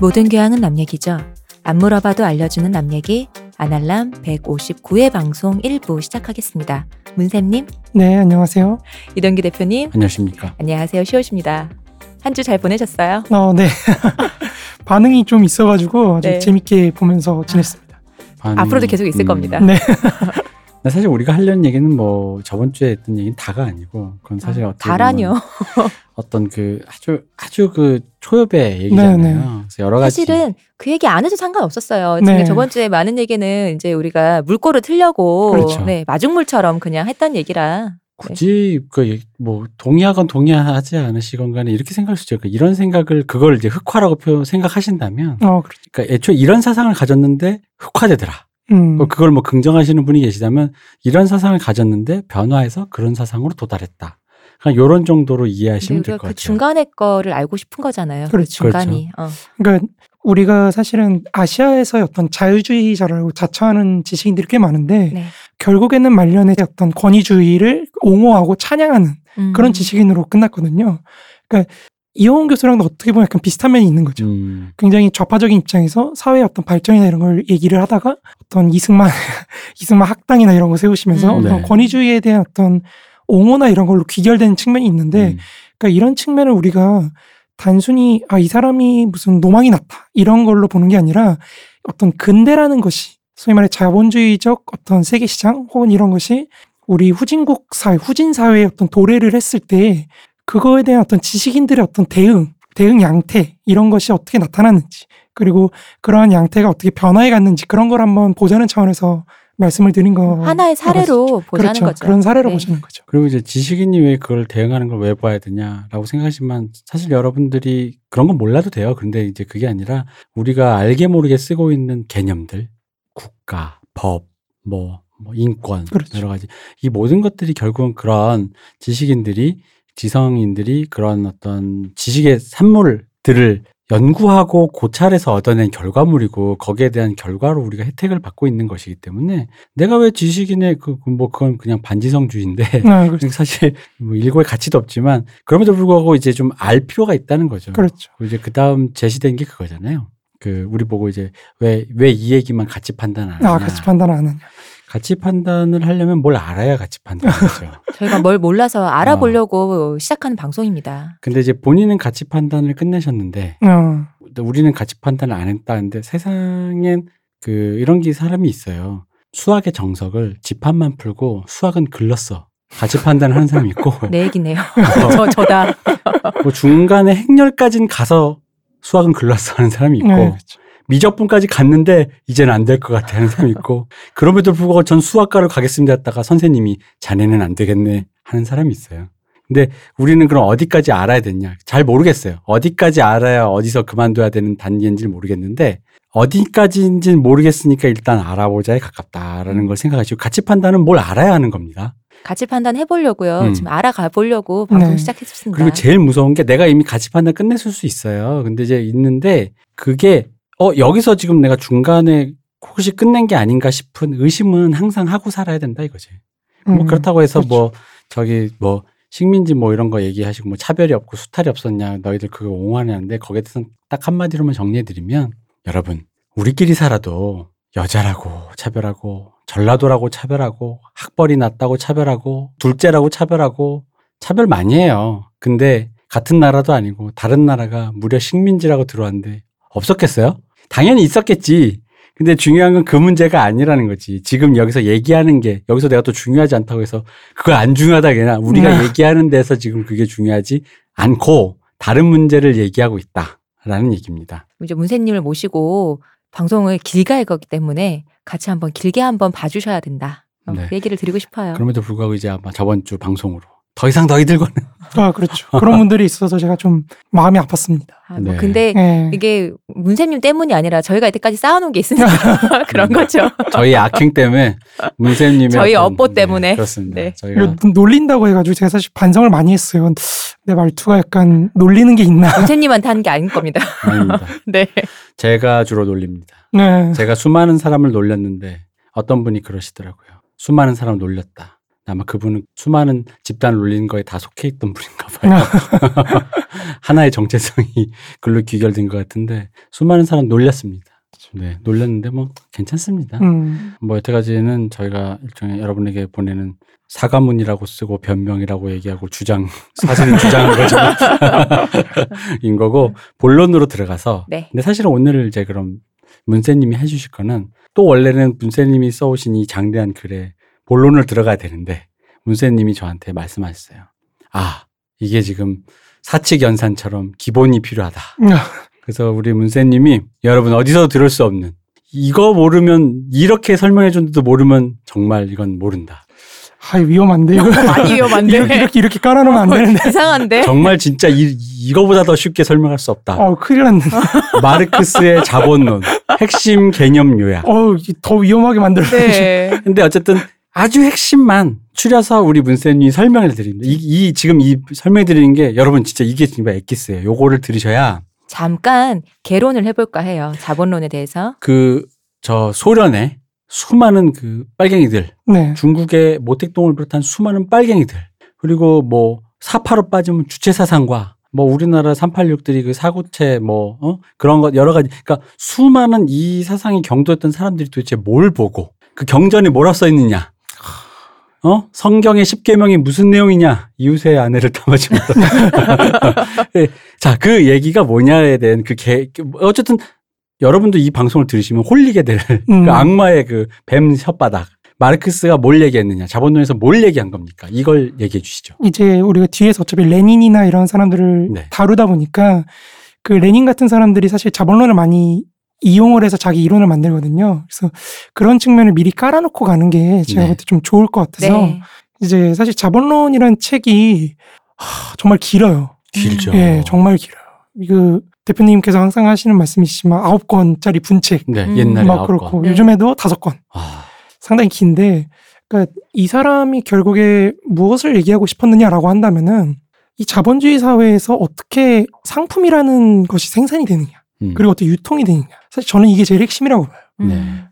모든 교양은 남 얘기죠. 안 물어봐도 알려주는 남 얘기 아날람 159회 방송 1부 시작하겠습니다. 문쌤님, 네, 안녕하세요. 이동기 대표님, 안녕하십니까. 안녕하세요. 시옷입니다. 한 주 잘 보내셨어요? 어, 네. 반응이 좀 있어가지고 아주 네. 재밌게 보면서 지냈습니다. 반응이- 앞으로도 계속 있을 음. 겁니다. 네. 사실 우리가 하려는 얘기는 뭐 저번 주에 했던 얘기는 다가 아니고 그건 사실 어떻게 다라뇨. 어떤 그 아주 아주 그 초엽의 얘기잖아요. 네, 네. 그래서 여러 가지 사실은 그 얘기 안 해도 상관없었어요. 네. 저번 주에 많은 얘기는 이제 우리가 물꼬를 틀려고 그렇죠. 네, 마중물처럼 그냥 했던 얘기라. 굳이 그뭐 동의하건 동의하지 않으시건 간에 이렇게 생각할 수 있죠. 그 이런 생각을 그걸 이제 흑화라고 표 생각하신다면 어, 그렇죠. 그러니까 애초에 이런 사상을 가졌는데 흑화되더라. 음. 뭐 그걸 뭐 긍정하시는 분이 계시다면 이런 사상을 가졌는데 변화해서 그런 사상으로 도달했다. 그냥 요런 정도로 이해하시면 근데 될 우리가 것그 같아요. 중간의 거를 알고 싶은 거잖아요. 그 그렇죠. 중간이. 어. 그러니까 우리가 사실은 아시아에서의 어떤 자유주의자라고 자처하는 지식인들이 꽤 많은데 네. 결국에는 말년에 어떤 권위주의를 옹호하고 찬양하는 음. 그런 지식인으로 끝났거든요. 그러니까 이호원 교수랑도 어떻게 보면 약간 비슷한 면이 있는 거죠. 음, 굉장히 좌파적인 입장에서 사회의 어떤 발전이나 이런 걸 얘기를 하다가 어떤 이승만 이승만 학당이나 이런 거 세우시면서 음. 어떤 네. 권위주의에 대한 어떤 옹호나 이런 걸로 귀결되는 측면이 있는데 음. 그러니까 이런 측면을 우리가 단순히 아 이 사람이 무슨 노망이 났다 이런 걸로 보는 게 아니라 어떤 근대라는 것이 소위 말해 자본주의적 어떤 세계 시장 혹은 이런 것이 우리 후진국 사회 후진 사회의 어떤 도래를 했을 때 그거에 대한 어떤 지식인들의 어떤 대응 대응 양태 이런 것이 어떻게 나타났는지 그리고 그러한 양태가 어떻게 변화해 갔는지 그런 걸 한번 보자는 차원에서 말씀을 드린 거 하나의 사례로 보자는 그렇죠. 거죠. 그런 사례로 네. 보시는 거죠. 그리고 이제 지식인이 왜 그걸 대응하는 걸 왜 봐야 되냐라고 생각하시면 사실 여러분들이 그런 건 몰라도 돼요. 근데 이제 그게 아니라 우리가 알게 모르게 쓰고 있는 개념들, 국가, 법, 뭐, 뭐 인권, 그렇죠. 여러 가지 이 모든 것들이 결국은 그런 지식인들이 지성인들이 그런 어떤 지식의 산물들을 연구하고 고찰해서 얻어낸 결과물이고 거기에 대한 결과로 우리가 혜택을 받고 있는 것이기 때문에 내가 왜 지식인의 그 뭐 그건 그냥 반지성주의인데 아, 그렇죠. 사실 뭐 일고의 가치도 없지만 그럼에도 불구하고 이제 좀 알 필요가 있다는 거죠. 그렇죠. 이제 그 다음 제시된 게 그거잖아요. 그 우리 보고 이제 왜 왜 이 얘기만 가치 판단 안 하냐. 아, 같이 판단 안 하냐. 가치 판단을 하려면 뭘 알아야 가치 판단하죠. 저희가 뭘 몰라서 어. 알아보려고 시작하는 방송입니다. 근데 이제 본인은 가치 판단을 끝내셨는데 어, 우리는 가치 판단을 안 했다는데 세상엔 그 이런 게 사람이 있어요. 수학의 정석을 집합만 풀고 수학은 글렀어. 가치 판단을 하는 사람이 있고 내 얘기네요. 저 저다. 뭐 중간에 행렬까지는 가서 수학은 글렀어 하는 사람이 있고 네, 그렇죠. 미적분까지 갔는데 이제는 안 될 것 같아 하는 사람이 있고 그럼에도 불구하고 전 수학과를 가겠습니다 했다가 선생님이 자네는 안 되겠네 하는 사람이 있어요. 근데 우리는 그럼 어디까지 알아야 되냐? 잘 모르겠어요. 어디까지 알아야 어디서 그만둬야 되는 단계인지 모르겠는데 어디까지인지는 모르겠으니까 일단 알아보자에 가깝다라는 걸 생각하시고 가치 판단은 뭘 알아야 하는 겁니다. 같이 판단 해 보려고요. 음. 지금 알아가 보려고 방송 네. 시작했습니다. 그리고 제일 무서운 게 내가 이미 가치 판단 끝냈을 수 있어요. 근데 이제 있는데 그게 어 여기서 지금 내가 중간에 혹시 끝낸 게 아닌가 싶은 의심은 항상 하고 살아야 된다 이거지. 뭐 음, 그렇다고 해서 그렇죠. 뭐 저기 뭐 식민지 뭐 이런 거 얘기하시고 뭐 차별이 없고 수탈이 없었냐 너희들 그거 옹호하는데 거기에 대해서 딱 한마디로만 정리해 드리면 여러분 우리끼리 살아도 여자라고 차별하고 전라도라고 차별하고 학벌이 낮다고 차별하고 둘째라고 차별하고 차별 많이 해요. 근데 같은 나라도 아니고 다른 나라가 무려 식민지라고 들어왔는데 없었겠어요? 당연히 있었겠지. 근데 중요한 건 그 문제가 아니라는 거지. 지금 여기서 얘기하는 게 여기서 내가 또 중요하지 않다고 해서 그거 안 중요하다 그냥 우리가 네. 얘기하는 데서 지금 그게 중요하지 않고 다른 문제를 얘기하고 있다라는 얘기입니다. 이제 문세님을 모시고 방송을 길게 할 거기 때문에 같이 한번 길게 한번 봐주셔야 된다. 어, 네. 그 얘기를 드리고 싶어요. 그럼에도 불구하고 이제 아마 저번 주 방송으로 더 이상 너희들과는 아, 그렇죠. 그런 분들이 있어서 제가 좀 마음이 아팠습니다. 아, 뭐 네. 근데 예. 이게 문세님 때문이 아니라 저희가 이때까지 쌓아놓은 게 있으니까 그런 거죠. 저희 악행 때문에 문쌤님의 저희 어떤- 업보 때문에. 네, 그렇습니다. 네. 저희가 놀린다고 해가지고 제가 사실 반성을 많이 했어요. 내 말투가 약간 놀리는 게 있나. 문세님한테 하는 게 아닌 겁니다. 아닙니다. 네. 제가 주로 놀립니다. 네. 제가 수많은 사람을 놀렸는데 어떤 분이 그러시더라고요. 수많은 사람을 놀렸다. 아마 그분은 수많은 집단을 울리는 거에 다 속해 있던 분인가 봐요. 하나의 정체성이 글로 귀결된 것 같은데 수많은 사람 놀렸습니다. 네, 놀렸는데 뭐 괜찮습니다. 음. 뭐 여태까지는 저희가 일종의 여러분에게 보내는 사과문이라고 쓰고 변명이라고 얘기하고 주장 사실은 주장한 거죠. 인 거고 본론으로 들어가서 네. 근데 사실은 오늘 이제 그럼 문세님이 해주실 거는 또 원래는 문세님이 써오신 이 장대한 글에 본론을 들어가야 되는데 문세님이 저한테 말씀하셨어요. 아 이게 지금 사칙 연산처럼 기본이 필요하다. 그래서 우리 문세님이 여러분 어디서 들을 수 없는 이거 모르면 이렇게 설명해 줬는데도 모르면 정말 이건 모른다. 아, 위험한데 이거. 많이 위험한데. 이렇게 이렇게 이렇게 깔아놓으면 안 되는데. 이상한데. 정말 진짜 이, 이거보다 더 쉽게 설명할 수 없다. 어, 큰일 났네. 마르크스의 자본론 핵심 개념 요약. 어, 더 위험하게 만들어. 네. 근데 어쨌든 아주 핵심만 추려서 우리 문쌤이 설명을 드립니다. 이, 이 지금 이 설명해 드리는 게 여러분 진짜 이게 정말 엑기스예요. 요거를 들으셔야 잠깐 개론을 해볼까 해요. 자본론에 대해서. 그 저 소련의 수많은 그 빨갱이들 네. 중국의 모택동을 비롯한 수많은 빨갱이들 그리고 뭐 사파로 빠지면 주체 사상과 뭐 우리나라 386들이 그 사고체 뭐 어? 그런 것 여러 가지 그러니까 수많은 이 사상이 경도했던 사람들이 도대체 뭘 보고 그 경전에 뭐라 써 있느냐 어 성경의 십계명이 무슨 내용이냐 이웃의 아내를 담아지 못 자그 얘기가 뭐냐에 대한 그 개, 어쨌든 여러분도 이 방송을 들으시면 홀리게 될그 음. 악마의 그 뱀 혓바닥. 마르크스가 뭘 얘기했느냐, 자본론에서 뭘 얘기한 겁니까? 이걸 얘기해 주시죠. 이제 우리가 뒤에서 어차피 레닌이나 이런 사람들을 네. 다루다 보니까 그 레닌 같은 사람들이 사실 자본론을 많이 이용을 해서 자기 이론을 만들거든요. 그래서 그런 측면을 미리 깔아놓고 가는 게 제가 네. 볼때 좀 좋을 것 같아서 네. 이제 사실 자본론이란 책이 하, 정말 길어요. 길죠. 예, 정말 길어요. 그 대표님께서 항상 하시는 말씀이시지만 아홉 권짜리 분책 네, 음. 옛날에 막 그렇고 건. 네. 요즘에도 다섯 권 아, 상당히 긴데 그러니까 이 사람이 결국에 무엇을 얘기하고 싶었느냐라고 한다면은 이 자본주의 사회에서 어떻게 상품이라는 것이 생산이 되느냐 음. 그리고 어떻게 유통이 되느냐 사실 저는 이게 제일 핵심이라고 봐요. 음.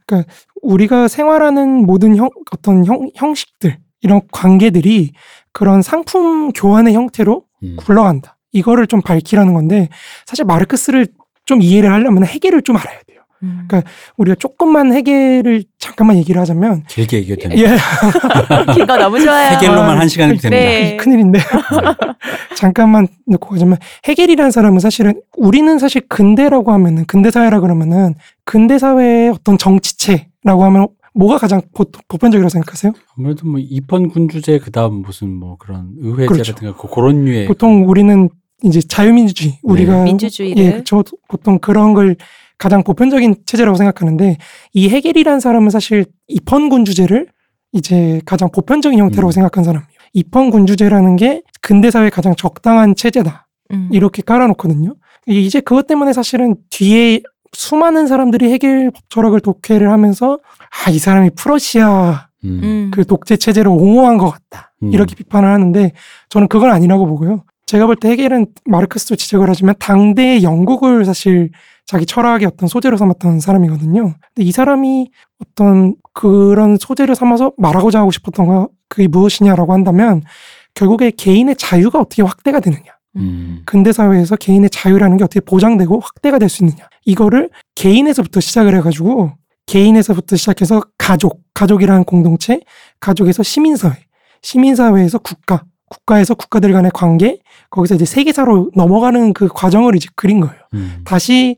우리가 생활하는 모든 형, 어떤 형, 형식들 이런 관계들이 그런 상품 교환의 형태로 음. 굴러간다. 이거를 좀 밝히라는 건데 사실 마르크스를 좀 이해를 하려면 해결을 좀 알아야 돼요. 음. 그러니까 우리가 조금만 해결을 잠깐만 얘기를 하자면 길게 얘기해도 됩니다. 예, 긴거 너무 좋아요. 해결로만 아, 한 시간이 됩니다. 네. 큰일인데 잠깐만 놓고 가자면 해겔이라는 사람은 사실은 우리는 사실 근대라고 하면은 근대 사회라 그러면은 근대 사회의 어떤 정치체라고 하면 뭐가 가장 보, 보편적이라고 생각하세요? 아무래도 뭐 입헌 군주제 그다음 무슨 뭐 그런 의회제 그렇죠. 같은 거 그- 그런 류의 보통 우리는 이제 자유민주주의 우리가 민주주의를. 예, 저 보통 그런 걸 가장 보편적인 체제라고 생각하는데 이 해겔이라는 사람은 사실 입헌군 주제를 이제 가장 보편적인 형태라고 음. 생각한 사람이에요. 입헌군 주제라는 게 근대 사회에 가장 적당한 체제다. 음. 이렇게 깔아놓거든요. 이제 그것 때문에 사실은 뒤에 수많은 사람들이 해겔 철학을 독해를 하면서 아, 이 사람이 프러시아 음. 음. 그 독재 체제를 옹호한 것 같다. 음. 이렇게 비판을 하는데 저는 그건 아니라고 보고요. 제가 볼 때 해겔은 마르크스도 지적을 하지만 당대의 영국을 사실 자기 철학의 어떤 소재로 삼았던 사람이거든요. 근데 이 사람이 어떤 그런 소재를 삼아서 말하고자 하고 싶었던 거 그게 무엇이냐라고 한다면 결국에 개인의 자유가 어떻게 확대가 되느냐. 음. 근대 사회에서 개인의 자유라는 게 어떻게 보장되고 확대가 될 수 있느냐. 이거를 개인에서부터 시작을 해가지고 개인에서부터 시작해서 가족, 가족이라는 공동체, 가족에서 시민사회, 시민사회에서 국가, 국가에서 국가들 간의 관계, 거기서 이제 세계사로 넘어가는 그 과정을 이제 그린 거예요. 음. 다시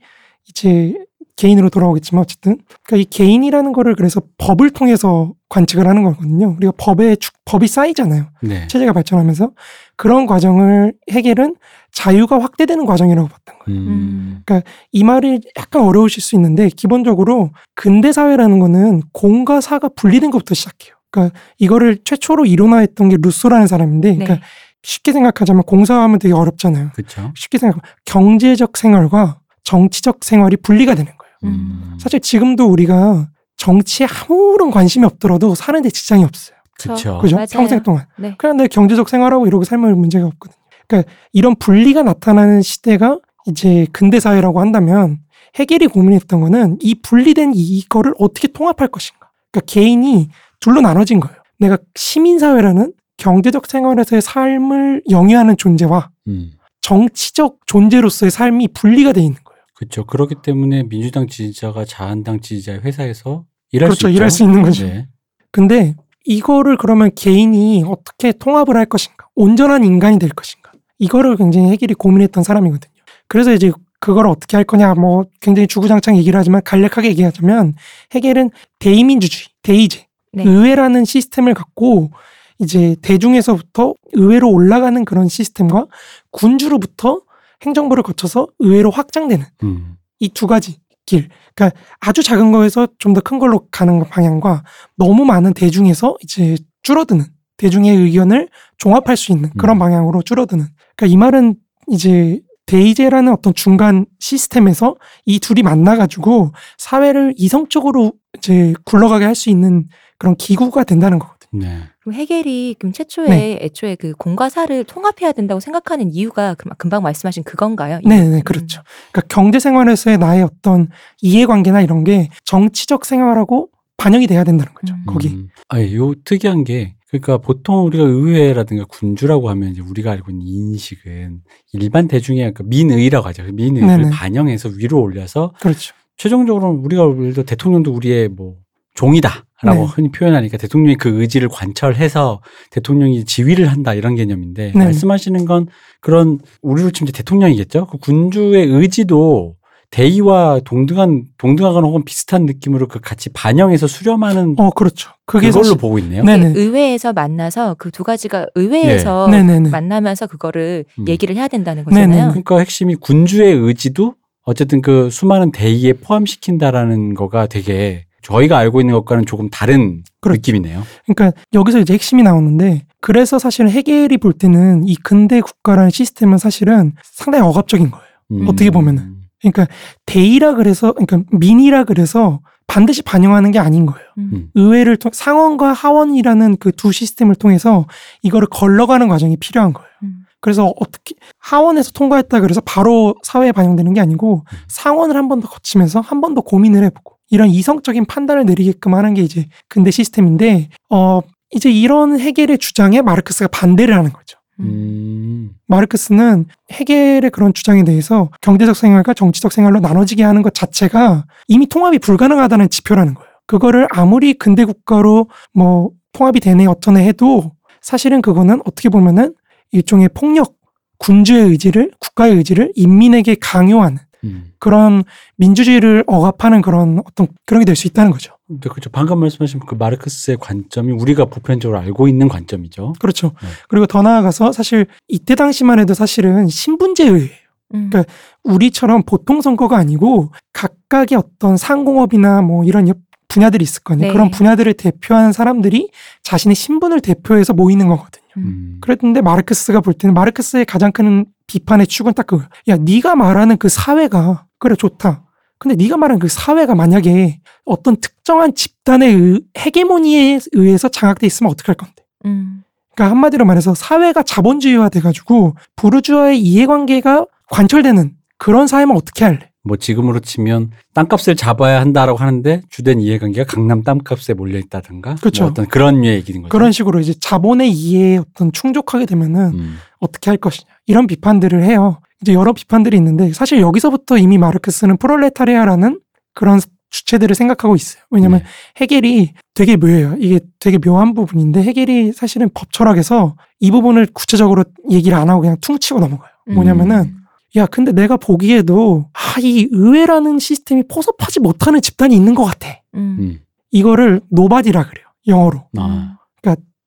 이제 개인으로 돌아오겠지만 어쨌든 그러니까 이 개인이라는 거를 그래서 법을 통해서 관측을 하는 거거든요. 우리가 법에 축- 법이 쌓이잖아요. 네. 체제가 발전하면서 그런 과정을 해결은 자유가 확대되는 과정이라고 봤던 거예요. 음. 음. 이 말이 약간 어려우실 수 있는데 기본적으로 근대 사회라는 거는 공과 사가 분리된 것부터 시작해요. 그러니까 이거를 최초로 이론화했던 게 루소라는 사람인데, 네. 그러니까 쉽게 생각하자면 공사하면 되게 어렵잖아요. 그렇죠. 쉽게 생각하면 경제적 생활과 정치적 생활이 분리가 되는 거예요. 음. 사실 지금도 우리가 정치에 아무런 관심이 없더라도 사는 데 지장이 없어요. 그렇죠. 그죠? 맞아요. 평생 동안. 네. 그냥 내 경제적 생활하고 이러고 살면 문제가 없거든요. 그러니까 이런 분리가 나타나는 시대가 이제 근대 사회라고 한다면 해겔이 고민했던 거는 이 분리된 이거를 어떻게 통합할 것인가. 그러니까 개인이 둘로 나눠진 거예요. 내가 시민 사회라는 경제적 생활에서의 삶을 영위하는 존재와 음. 정치적 존재로서의 삶이 분리가 돼 있는 거예요. 그렇죠. 그렇기 때문에 민주당 지지자가 자한당 지지자의 회사에서 일할 그렇죠. 수. 일할 수 있는 거죠. 네. 근데 이거를 그러면 개인이 어떻게 통합을 할 것인가? 온전한 인간이 될 것인가? 이거를 굉장히 해결이 고민했던 사람이거든요. 그래서 이제 그걸 어떻게 할 거냐, 뭐 굉장히 주구장창 얘기를 하지만 간략하게 얘기하자면 해결은 대의민주주의, 대의제, 네. 의회라는 시스템을 갖고 이제 대중에서부터 의회로 올라가는 그런 시스템과 군주로부터 행정부를 거쳐서 의회로 확장되는 음. 이두 가지 길. 그러니까 아주 작은 거에서 좀 더 큰 걸로 가는 방향과 너무 많은 대중에서 이제 줄어드는 대중의 의견을 종합할 수 있는 그런 음. 방향으로 줄어드는. 그러니까 이 말은 이제 대의제라는 어떤 중간 시스템에서 이 둘이 만나가지고 사회를 이성적으로 이제 굴러가게 할 수 있는 그런 기구가 된다는 거거든요. 네. 그럼 해겔이 그럼 최초에 네. 애초에 그 공과 사를 통합해야 된다고 생각하는 이유가 그- 금방 말씀하신 그건가요? 네, 음. 네, 그렇죠. 그러니까 경제 생활에서의 나의 어떤 이해관계나 이런 게 정치적 생활하고 반영이 돼야 된다는 거죠. 음. 거기. 음. 아니, 요 특이한 게 그러니까 보통 우리가 의회라든가 군주라고 하면 이제 우리가 알고 있는 인식은 일반 대중의 그 민의라고 하죠. 그 민의를 네네. 반영해서 위로 올려서 그렇죠. 최종적으로는 우리가 예를 들어 대통령도 우리의 뭐 종이다 라고 네. 흔히 표현하니까 대통령이 그 의지를 관철해서 대통령이 지휘를 한다 이런 개념인데 네. 말씀하시는 건 그런 우리로 치면 대통령이겠죠. 그 군주의 의지도 대의와 동등한 동등하거나 혹은 비슷한 느낌으로 그 같이 반영해서 수렴하는 어, 그렇죠. 그게 그걸로 사실 보고 있네요. 네. 네네. 의회에서 만나서 그 두 가지가 의회에서 네네네. 만나면서 그거를 음. 얘기를 해야 된다는 네네. 거잖아요. 그러니까 핵심이 군주의 의지도 어쨌든 그 수많은 대의에 포함시킨다라는 거가 되게 저희가 알고 있는 것과는 조금 다른 그렇죠. 느낌이네요. 그러니까 여기서 이제 핵심이 나오는데 그래서 사실은 해겔이 볼 때는 이 근대 국가라는 시스템은 사실은 상당히 억압적인 거예요. 음. 어떻게 보면은. 그러니까 대의라 그래서 그러니까 민이라 그래서 반드시 반영하는 게 아닌 거예요. 음. 의회를 통 상원과 하원이라는 그 두 시스템을 통해서 이거를 걸러가는 과정이 필요한 거예요. 음. 그래서 어떻게 하원에서 통과했다 그래서 바로 사회에 반영되는 게 아니고 상원을 한 번 더 거치면서 한 번 더 고민을 해보고 이런 이성적인 판단을 내리게끔 하는 게 이제 근대 시스템인데 어 이제 이런 해겔의 주장에 마르크스가 반대를 하는 거죠. 음. 음. 마르크스는 해겔의 그런 주장에 대해서 경제적 생활과 정치적 생활로 나눠지게 하는 것 자체가 이미 통합이 불가능하다는 지표라는 거예요. 그거를 아무리 근대 국가로 뭐 통합이 되네 어쩌네 해도 사실은 그거는 어떻게 보면은 일종의 폭력, 군주의 의지를 국가의 의지를 인민에게 강요하는 음. 그런 민주주의를 억압하는 그런 어떤 그런 게 될 수 있다는 거죠. 근데 그렇죠. 방금 말씀하신 그 마르크스의 관점이 우리가 보편적으로 알고 있는 관점이죠. 그렇죠. 네. 그리고 더 나아가서 사실 이때 당시만 해도 사실은 신분제의회예요. 음. 그러니까 우리처럼 보통 선거가 아니고 각각의 어떤 상공업이나 뭐 이런 여- 분야들이 있을 거 아니에요. 네. 그런 분야들을 대표하는 사람들이 자신의 신분을 대표해서 모이는 거거든요. 음. 음. 그랬는데 마르크스가 볼 때는 마르크스의 가장 큰 비판의 축은 딱 그거야. 야, 네가 말하는 그 사회가 그래 좋다. 근데 네가 말하는 그 사회가 만약에 어떤 특정한 집단의 의, 헤게모니에 의해서 장악돼 있으면 어떡할 건데? 음. 그러니까 한마디로 말해서 사회가 자본주의화 돼가지고 부르주아의 이해관계가 관철되는 그런 사회면 어떻게 할래? 뭐 지금으로 치면 땅값을 잡아야 한다라고 하는데 주된 이해관계가 강남 땅값에 몰려 있다든가 그렇죠. 뭐 어떤 그런 얘기인 거죠. 그런 식으로 이제 자본의 이해에 어떤 충족하게 되면은 음. 어떻게 할 것이냐 이런 비판들을 해요. 이제 여러 비판들이 있는데 사실 여기서부터 이미 마르크스는 프롤레타리아라는 그런 주체들을 생각하고 있어요. 왜냐면 네. 헤겔이 되게 묘해요. 이게 되게 묘한 부분인데 헤겔이 사실은 법 철학에서 이 부분을 구체적으로 얘기를 안 하고 그냥 퉁치고 넘어가요. 뭐냐면은 음. 야 근데 내가 보기에도 아 이 의회라는 시스템이 포섭하지 못하는 집단이 있는 것 같아. 음. 음. 이거를 nobody라 그래요. 영어로 아.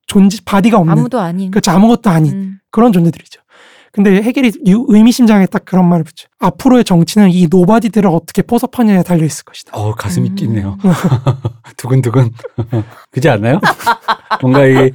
존재 body가 없는 아무도 아닌. 그렇죠 아무것도 아닌 음. 그런 존재들이죠. 근데 헤겔이 유- 의미심장에 딱 그런 말을 붙여. 앞으로의 정치는 이 nobody들을 어떻게 포섭하냐에 달려 있을 것이다. 어 가슴이 음. 뛰네요. 두근두근. 그지 않나요? 뭔가 이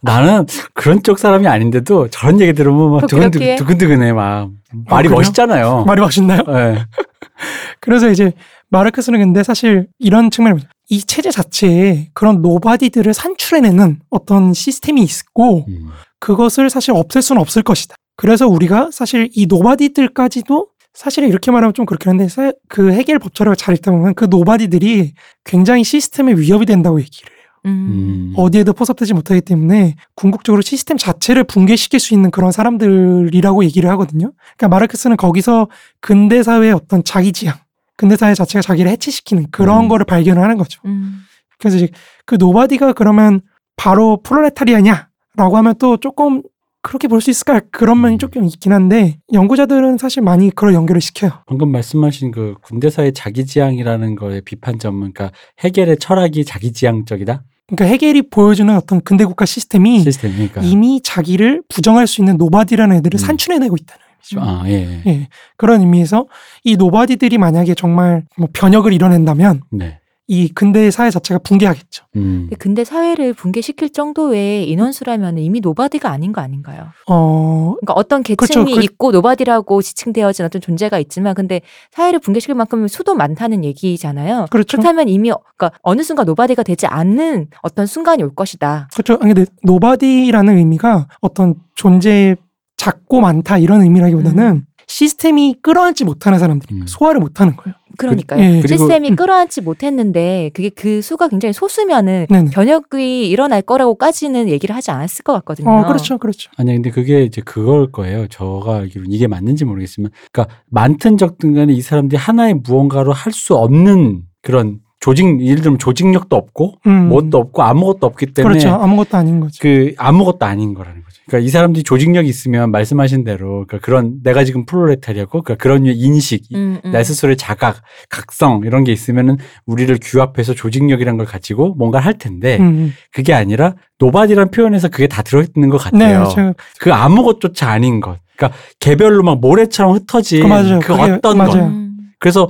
나는 그런 쪽 사람이 아닌데도 저런 얘기 들으면 막또 두근두근? 두근두근해 막 말이 그래요? 멋있잖아요. 말이 멋있나요? 네. 그래서 이제 마르크스는 근데 사실 이런 측면을. 이 체제 자체에 그런 nobody들을 산출해내는 어떤 시스템이 있고 음. 그것을 사실 없앨 수는 없을 것이다. 그래서 우리가 사실 이 nobody들까지도 사실 이렇게 말하면 좀 그렇긴 한데 사- 그 헤겔 법철학을 잘 읽다 보면 그 nobody들이 굉장히 시스템에 위협이 된다고 얘기를 해요. 음. 어디에도 포섭되지 못하기 때문에 궁극적으로 시스템 자체를 붕괴시킬 수 있는 그런 사람들이라고 얘기를 하거든요. 그러니까 마르크스는 거기서 근대 사회의 어떤 자기 지양, 근대 사회 자체가 자기를 해체시키는 그런 음. 거를 발견을 하는 거죠. 음. 그래서 이제 그 nobody가 그러면 바로 프롤레타리아냐 라고 하면 또 조금 그렇게 볼 수 있을까 그런 면이 음. 조금 있긴 한데 연구자들은 사실 많이 그걸 연결을 시켜요. 방금 말씀하신 그 근대사회의 자기지양이라는 거의 비판점은 그러니까 헤겔의 철학이 자기지양적이다 그러니까 헤겔이 보여주는 어떤 근대 국가 시스템이 시스템이니까. 이미 자기를 부정할 수 있는 nobody라는 애들을 음. 산출해내고 있다는 의미죠. 아 예. 예, 그런 의미에서 이 nobody들이 만약에 정말 뭐 변혁을 이뤄낸다면 네. 이 근대 사회 자체가 붕괴하겠죠. 음. 근데 사회를 붕괴시킬 정도의 인원수라면 이미 nobody가 아닌 거 아닌가요? 어, 그러니까 어떤 계층이 그렇죠. 그- 있고 nobody라고 지칭되어진 어떤 존재가 있지만 근데 사회를 붕괴시킬 만큼 수도 많다는 얘기잖아요. 그렇죠. 그렇다면 이미 어- 그러니까 어느 순간 nobody가 되지 않는 어떤 순간이 올 것이다. 그렇죠. 아니, 근데 nobody라는 의미가 어떤 존재 적고 많다 이런 의미라기보다는 음. 시스템이 끌어안지 못하는 사람들이 음. 소화를 못하는 거예요. 그러니까요. 예. 그리고- 시스템이 음. 끌어안지 못했는데 그게 그 수가 굉장히 소수면은 네네. 변혁이 일어날 거라고까지는 얘기를 하지 않았을 것 같거든요. 어, 그렇죠, 그렇죠. 아니 근데 그게 이제 그걸 거예요. 저가 알기로 이게 맞는지 모르겠지만, 그러니까 많든 적든 간에 이 사람들이 하나의 무언가로 할 수 없는 그런 조직, 예를 들면 조직력도 없고, 음. 뭣도 없고 아무것도 없기 때문에 그렇죠. 아무것도 아닌 거죠. 그 아무것도 아닌 거라는 거죠. 그러니까 이 사람들이 조직력이 있으면 말씀하신 대로 그러니까 그런 내가 지금 프롤레타리아고 그러니까 그런 인식, 음, 음. 내 스스로의 자각, 각성 이런 게 있으면은 우리를 규합해서 조직력이란 걸 가지고 뭔가를 할 텐데 음, 음. 그게 아니라 nobody란 표현에서 그게 다 들어있는 것 네, 같아요. 제가 그 아무것조차 아닌 것. 그러니까 개별로 막 모래처럼 흩어진 그 맞아요. 그 어떤 맞아요. 것. 음. 그래서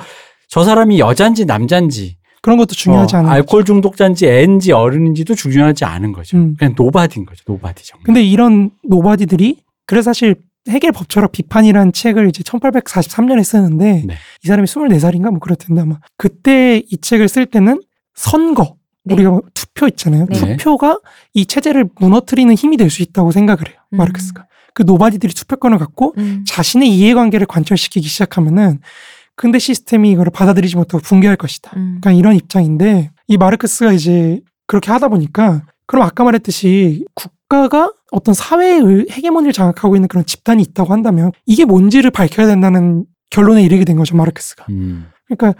저 사람이 여잔지 남잔지 그런 것도 중요하지 어, 않아요. 알코올 중독자인지 애인지 어른인지도 중요하지 않은 거죠. 음. 그냥 nobody인 거죠. nobody 정말. 근데 이런 nobody들이 그래서 사실 헤겔 법철학 비판이라는 책을 이제 1843년에 쓰는데 네. 이 사람이 24살인가 뭐 그럴 텐데 아마 그때 이 책을 쓸 때는 선거 네. 우리가 뭐 투표 있잖아요. 네. 투표가 이 체제를 무너뜨리는 힘이 될 수 있다고 생각을 해요. 음. 마르크스가. 그 nobody들이 투표권을 갖고 음. 자신의 이해관계를 관철시키기 시작하면은 근대 시스템이 이거를 받아들이지 못하고 붕괴할 것이다. 음. 그러니까 이런 입장인데 이 마르크스가 이제 그렇게 하다 보니까 그럼 아까 말했듯이 국가가 어떤 사회의 헤게모니를 장악하고 있는 그런 집단이 있다고 한다면 이게 뭔지를 밝혀야 된다는 결론에 이르게 된 거죠 마르크스가. 음. 그러니까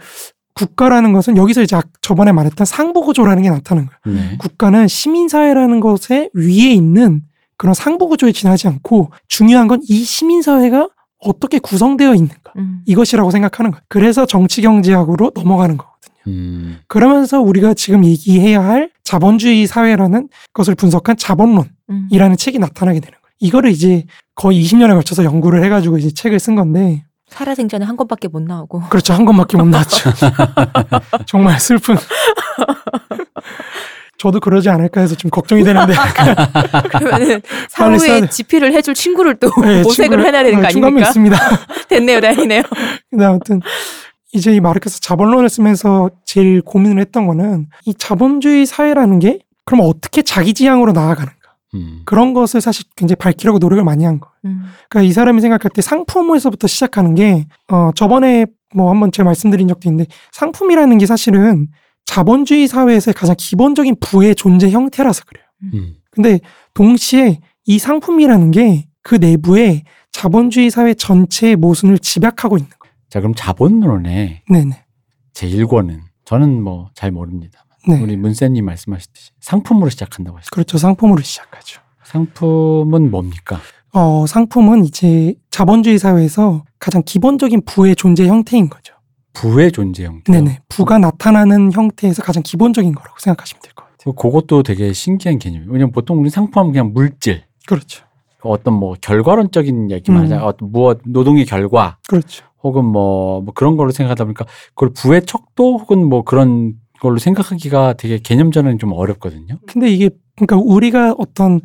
국가라는 것은 여기서 이제 아- 저번에 말했던 상부구조라는 게 나타나는 거예요. 네. 국가는 시민사회라는 것에 위에 있는 그런 상부구조에 지나지 않고 중요한 건 이 시민사회가 어떻게 구성되어 있는가 음. 이것이라고 생각하는 거예요. 그래서 정치 경제학으로 넘어가는 거거든요. 음. 그러면서 우리가 지금 얘기해야 할 자본주의 사회라는 것을 분석한 자본론이라는 음. 책이 나타나게 되는 거예요. 이거를 이제 거의 20년에 걸쳐서 연구를 해가지고 이제 책을 쓴 건데, 살아생전에 한 권밖에 못 나오고 그렇죠. 한 권밖에 못 나왔죠. 정말 슬픈. 저도 그러지 않을까 해서 좀 걱정이 되는데. 그러면은 사후에 돼. 지필을 해줄 친구를 또 네, 모색을 친구를- 해놔야 되는 거 어, 중간에 아닙니까? 있습니다. 됐네요, 다행이네요. 근데 아무튼 이제 이 마르크스 자본론을 쓰면서 제일 고민을 했던 거는 이 자본주의 사회라는 게 그럼 어떻게 자기 지향으로 나아가는가. 음. 그런 것을 사실 굉장히 밝히려고 노력을 많이 한 거예요. 음. 그러니까 이 사람이 생각할 때 상품에서부터 시작하는 게, 어, 저번에 뭐 한번 제가 말씀드린 적도 있는데, 상품이라는 게 사실은 자본주의 사회에서의 가장 기본적인 부의 존재 형태라서 그래요. 음. 근데 동시에 이 상품이라는 게 그 내부에 자본주의 사회 전체의 모순을 집약하고 있는 거예요. 자 그럼 자본론의 네네. 제 1권은 저는 뭐 잘 모릅니다. 네. 우리 문세님 말씀하셨듯이 상품으로 시작한다고 하시죠. 그렇죠. 상품으로 시작하죠. 상품은 뭡니까? 어, 상품은 이제 자본주의 사회에서 가장 기본적인 부의 존재 형태인 거죠. 부의 존재 형태. 네네. 부가 나타나는 형태에서 가장 기본적인 거라고 생각하시면 될 것 같아요. 그것도 되게 신기한 개념이에요. 왜냐면 보통 우리 상품하면 그냥 물질, 그렇죠. 어떤 뭐 결과론적인 얘기만 음. 하자. 어떤 무엇 노동의 결과 그렇죠. 혹은 뭐, 뭐 그런 걸로 생각하다 보니까 그걸 부의 척도 혹은 뭐 그런 걸로 생각하기가 되게 개념전은 좀 어렵거든요. 근데 이게 그러니까 우리가 어떤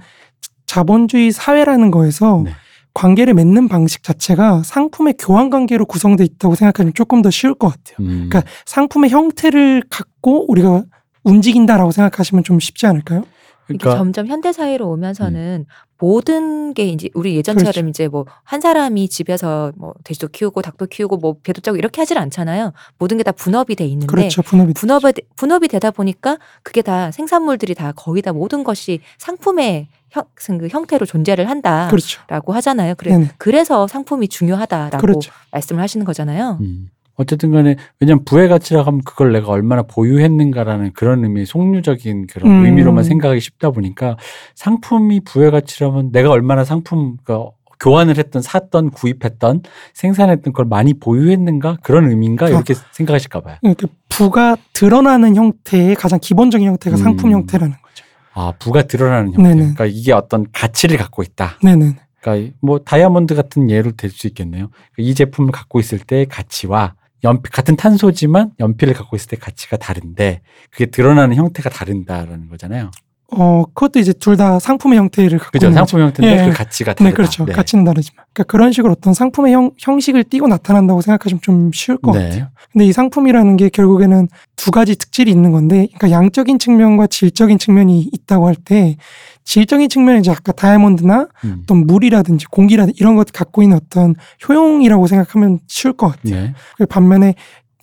자본주의 사회라는 거에서 네. 관계를 맺는 방식 자체가 상품의 교환 관계로 구성돼 있다고 생각하면 조금 더 쉬울 것 같아요. 음. 그러니까 상품의 형태를 갖고 우리가 움직인다라고 생각하시면 좀 쉽지 않을까요? 이게 그러니까 점점 현대 사회로 오면서는 모든 게 이제 우리 예전처럼 그렇죠. 이제 뭐 한 사람이 집에서 뭐 돼지도 키우고 닭도 키우고 뭐 배도 짜고 이렇게 하질 않잖아요. 모든 게 다 분업이 돼 있는데 그렇죠. 분업이 분업이 분업이 되다 보니까 그게 다 생산물들이 다 거의 다 모든 것이 상품의 형, 그 형태로 존재를 한다라고 그렇죠. 하잖아요. 그래, 네네. 그래서 상품이 중요하다라고 그렇죠. 말씀을 하시는 거잖아요. 음. 어쨌든 간에 왜냐면 부의 가치라고 하면 그걸 내가 얼마나 보유했는가라는 그런 의미 속류적인 그런 음. 의미로만 생각하기 쉽다 보니까 상품이 부의 가치라면 내가 얼마나 상품 그러니까 교환을 했던 샀던 구입했던 생산했던 걸 많이 보유했는가 그런 의미인가 아. 이렇게 생각하실까 봐요. 이렇게 부가 드러나는 형태의 가장 기본적인 형태가 음. 상품 형태라는 거죠. 아 부가 드러나는 형태. 네네. 그러니까 이게 어떤 가치를 갖고 있다. 네네. 그러니까 뭐 다이아몬드 같은 예로 될 수 있겠네요. 이 제품을 갖고 있을 때의 가치와 연필 같은 탄소지만 연필을 갖고 있을 때 가치가 다른데 그게 드러나는 형태가 다른다라는 거잖아요. 어, 그것도 이제 둘 다 상품의 형태를 갖고 그죠? 상품 형태인데 예. 그 가치가 거죠. 다르다. 네, 그렇죠. 가치는 다르지만. 그러니까 그런 식으로 어떤 상품의 형, 형식을 띠고 나타난다고 생각하시면 좀 쉬울 것 네. 같아요. 근데 이 상품이라는 게 결국에는 두 가지 특질이 있는 건데, 그러니까 양적인 측면과 질적인 측면이 있다고 할 때, 질적인 측면은 이제 아까 다이아몬드나 음. 어떤 물이라든지 공기라든지 이런 것 갖고 있는 어떤 효용이라고 생각하면 쉬울 것 같아요. 네. 그 반면에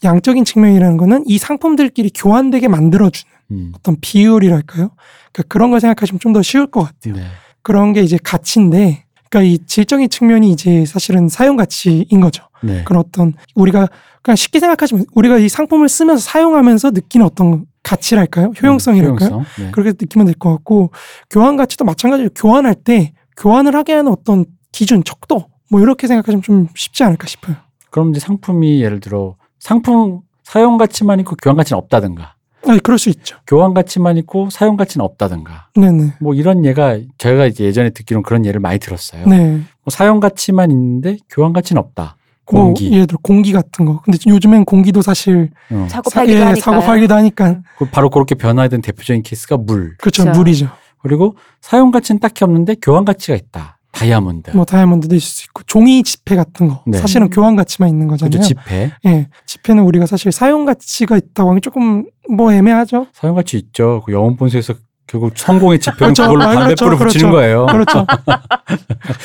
양적인 측면이라는 거는 이 상품들끼리 교환되게 만들어주는 음. 어떤 비율이랄까요? 그러니까 그런 걸 생각하시면 좀 더 쉬울 것 같아요. 네. 그런 게 이제 가치인데, 그러니까 이 질적인 측면이 이제 사실은 사용 가치인 거죠. 네. 그런 어떤 우리가 그냥 쉽게 생각하시면 우리가 이 상품을 쓰면서 사용하면서 느끼는 어떤 가치랄까요? 효용성이랄까요? 효용성. 네. 그렇게 느끼면 될 것 같고 교환 가치도 마찬가지로 교환할 때 교환을 하게 하는 어떤 기준, 척도 뭐 이렇게 생각하시면 좀 쉽지 않을까 싶어요. 그럼 이제 상품이 예를 들어 상품 사용 가치만 있고 교환 가치는 없다든가. 아, 그럴 수 있죠. 교환 가치만 있고 사용 가치는 없다든가. 네네. 뭐 이런 예가 제가 이제 예전에 듣기로는 그런 예를 많이 들었어요. 네. 뭐 사용 가치만 있는데 교환 가치는 없다. 뭐 공기. 예를 들어 공기 같은 거. 근데 요즘엔 공기도 사실 어. 사고 사, 팔기도 예, 하니까. 사고 팔기도 하니까 그 바로 그렇게 변화된 대표적인 케이스가 물. 그렇죠. 그렇죠. 물이죠. 그리고 사용 가치는 딱히 없는데 교환 가치가 있다. 다이아몬드. 뭐 다이아몬드도 있을 수 있고 종이 지폐 같은 거. 네. 사실은 음. 교환 가치만 있는 거잖아요. 지폐. 예. 지폐는 우리가 사실 사용 가치가 있다고 하면 조금 뭐 애매하죠. 사용 가치 있죠. 그 영원 본세에서 결국 성공의 지표는 그렇죠. 그걸로 아, 담배불을 그렇죠. 붙이는 거예요. 그렇죠.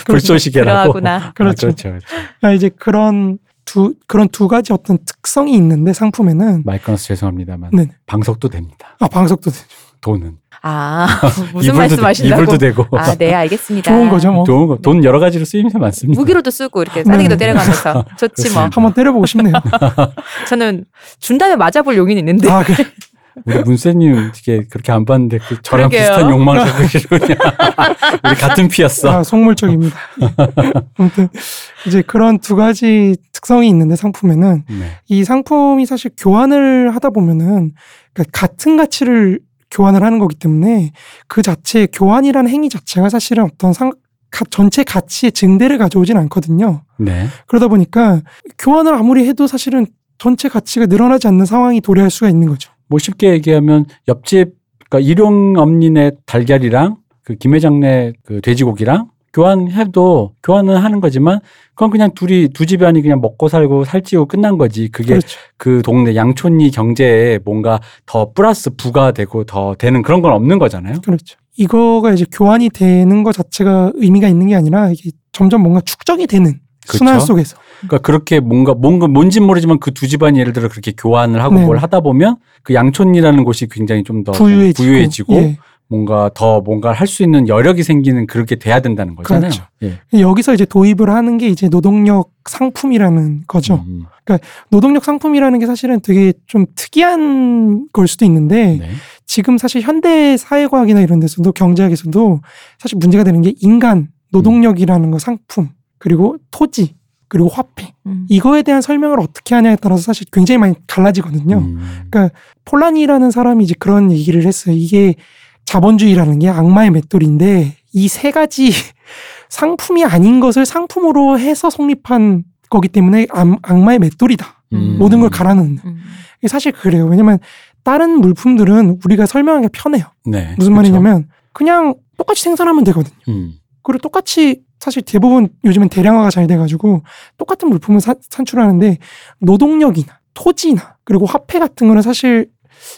불쏘시개라고. 그러하구나. 그렇죠. 그렇죠. 그렇죠. 그렇죠. 아, 이제 그런 두 그런 두 가지 어떤 특성이 있는데 상품에는 마이크너스 죄송합니다만 네. 방석도 됩니다. 아 방석도 되죠. 돈은 아 무슨 이불도 돼- 말씀 하신다고? 이불도 되고 아, 네, 알겠습니다. 좋은 거죠, 뭐. 돈, 돈 여러 가지로 쓰임새 많습니다. 무기로도 쓰고 이렇게 싸대기도 네. 때려가면서 좋지 뭐. 한번 때려보고 싶네요. 저는 준 다음에 맞아볼 용인 있는데. 아, 그래. 우리 문세님 이게 그렇게 안 봤는데 그 저랑 그러게요. 비슷한 욕망을 갖고 계시군요. 우리 같은 피였어. 아, 속물적입니다. 아무튼 이제 그런 두 가지 특성이 있는데 상품에는 네. 이 상품이 사실 교환을 하다 보면은 그러니까 같은 가치를 교환을 하는 거기 때문에 그 자체 교환이라는 행위 자체가 사실은 어떤 상, 가- 전체 가치의 증대를 가져오진 않거든요. 네. 그러다 보니까 교환을 아무리 해도 사실은 전체 가치가 늘어나지 않는 상황이 도래할 수가 있는 거죠. 뭐 쉽게 얘기하면 옆집 그러니까 일용 엄니네 달걀이랑 그 김회장네 그 돼지고기랑 교환해도 교환은 하는 거지만 그건 그냥 둘이 두 집안이 그냥 먹고 살고 살찌고 끝난 거지. 그게 그렇죠. 그 동네 양촌리 경제에 뭔가 더 플러스 부가 되고 더 되는 그런 건 없는 거잖아요. 그렇죠. 이거가 이제 교환이 되는 것 자체가 의미가 있는 게 아니라 이게 점점 뭔가 축적이 되는 순환 그렇죠. 속에서 그러니까 그렇게 뭔가 뭔가 뭔진 모르지만 그 두 집안이 예를 들어 그렇게 교환을 하고 네. 뭘 하다 보면 그 양촌이라는 곳이 굉장히 좀 더 부유해지고, 부유해지고 예. 뭔가 더 뭔가 할 수 있는 여력이 생기는 그렇게 돼야 된다는 거잖아요. 그렇죠. 예. 여기서 이제 도입을 하는 게 이제 노동력 상품이라는 거죠. 음, 노동력 상품이라는 게 사실은 되게 좀 특이한 걸 수도 있는데 네. 지금 사실 현대 사회과학이나 이런 데서도 경제학에서도 사실 문제가 되는 게 인간 노동력이라는 거 상품 그리고 토지 그리고 화폐 음. 이거에 대한 설명을 어떻게 하냐에 따라서 사실 굉장히 많이 달라지거든요. 음, 폴란이라는 사람이 이제 그런 얘기를 했어요. 이게 자본주의라는 게 악마의 맷돌인데 이 세 가지 상품이 아닌 것을 상품으로 해서 성립한 거기 때문에 악- 악마의 맷돌이다. 음. 모든 걸 갈아넣는. 음. 사실 그래요. 왜냐면 다른 물품들은 우리가 설명하기 편해요. 네. 무슨. 말이냐면 그냥 똑같이 생산하면 되거든요. 음, 그리고 똑같이 사실 대부분 요즘엔 대량화가 잘 돼가지고 똑같은 물품을 사- 산출하는데 노동력이나 토지나 그리고 화폐 같은 거는 사실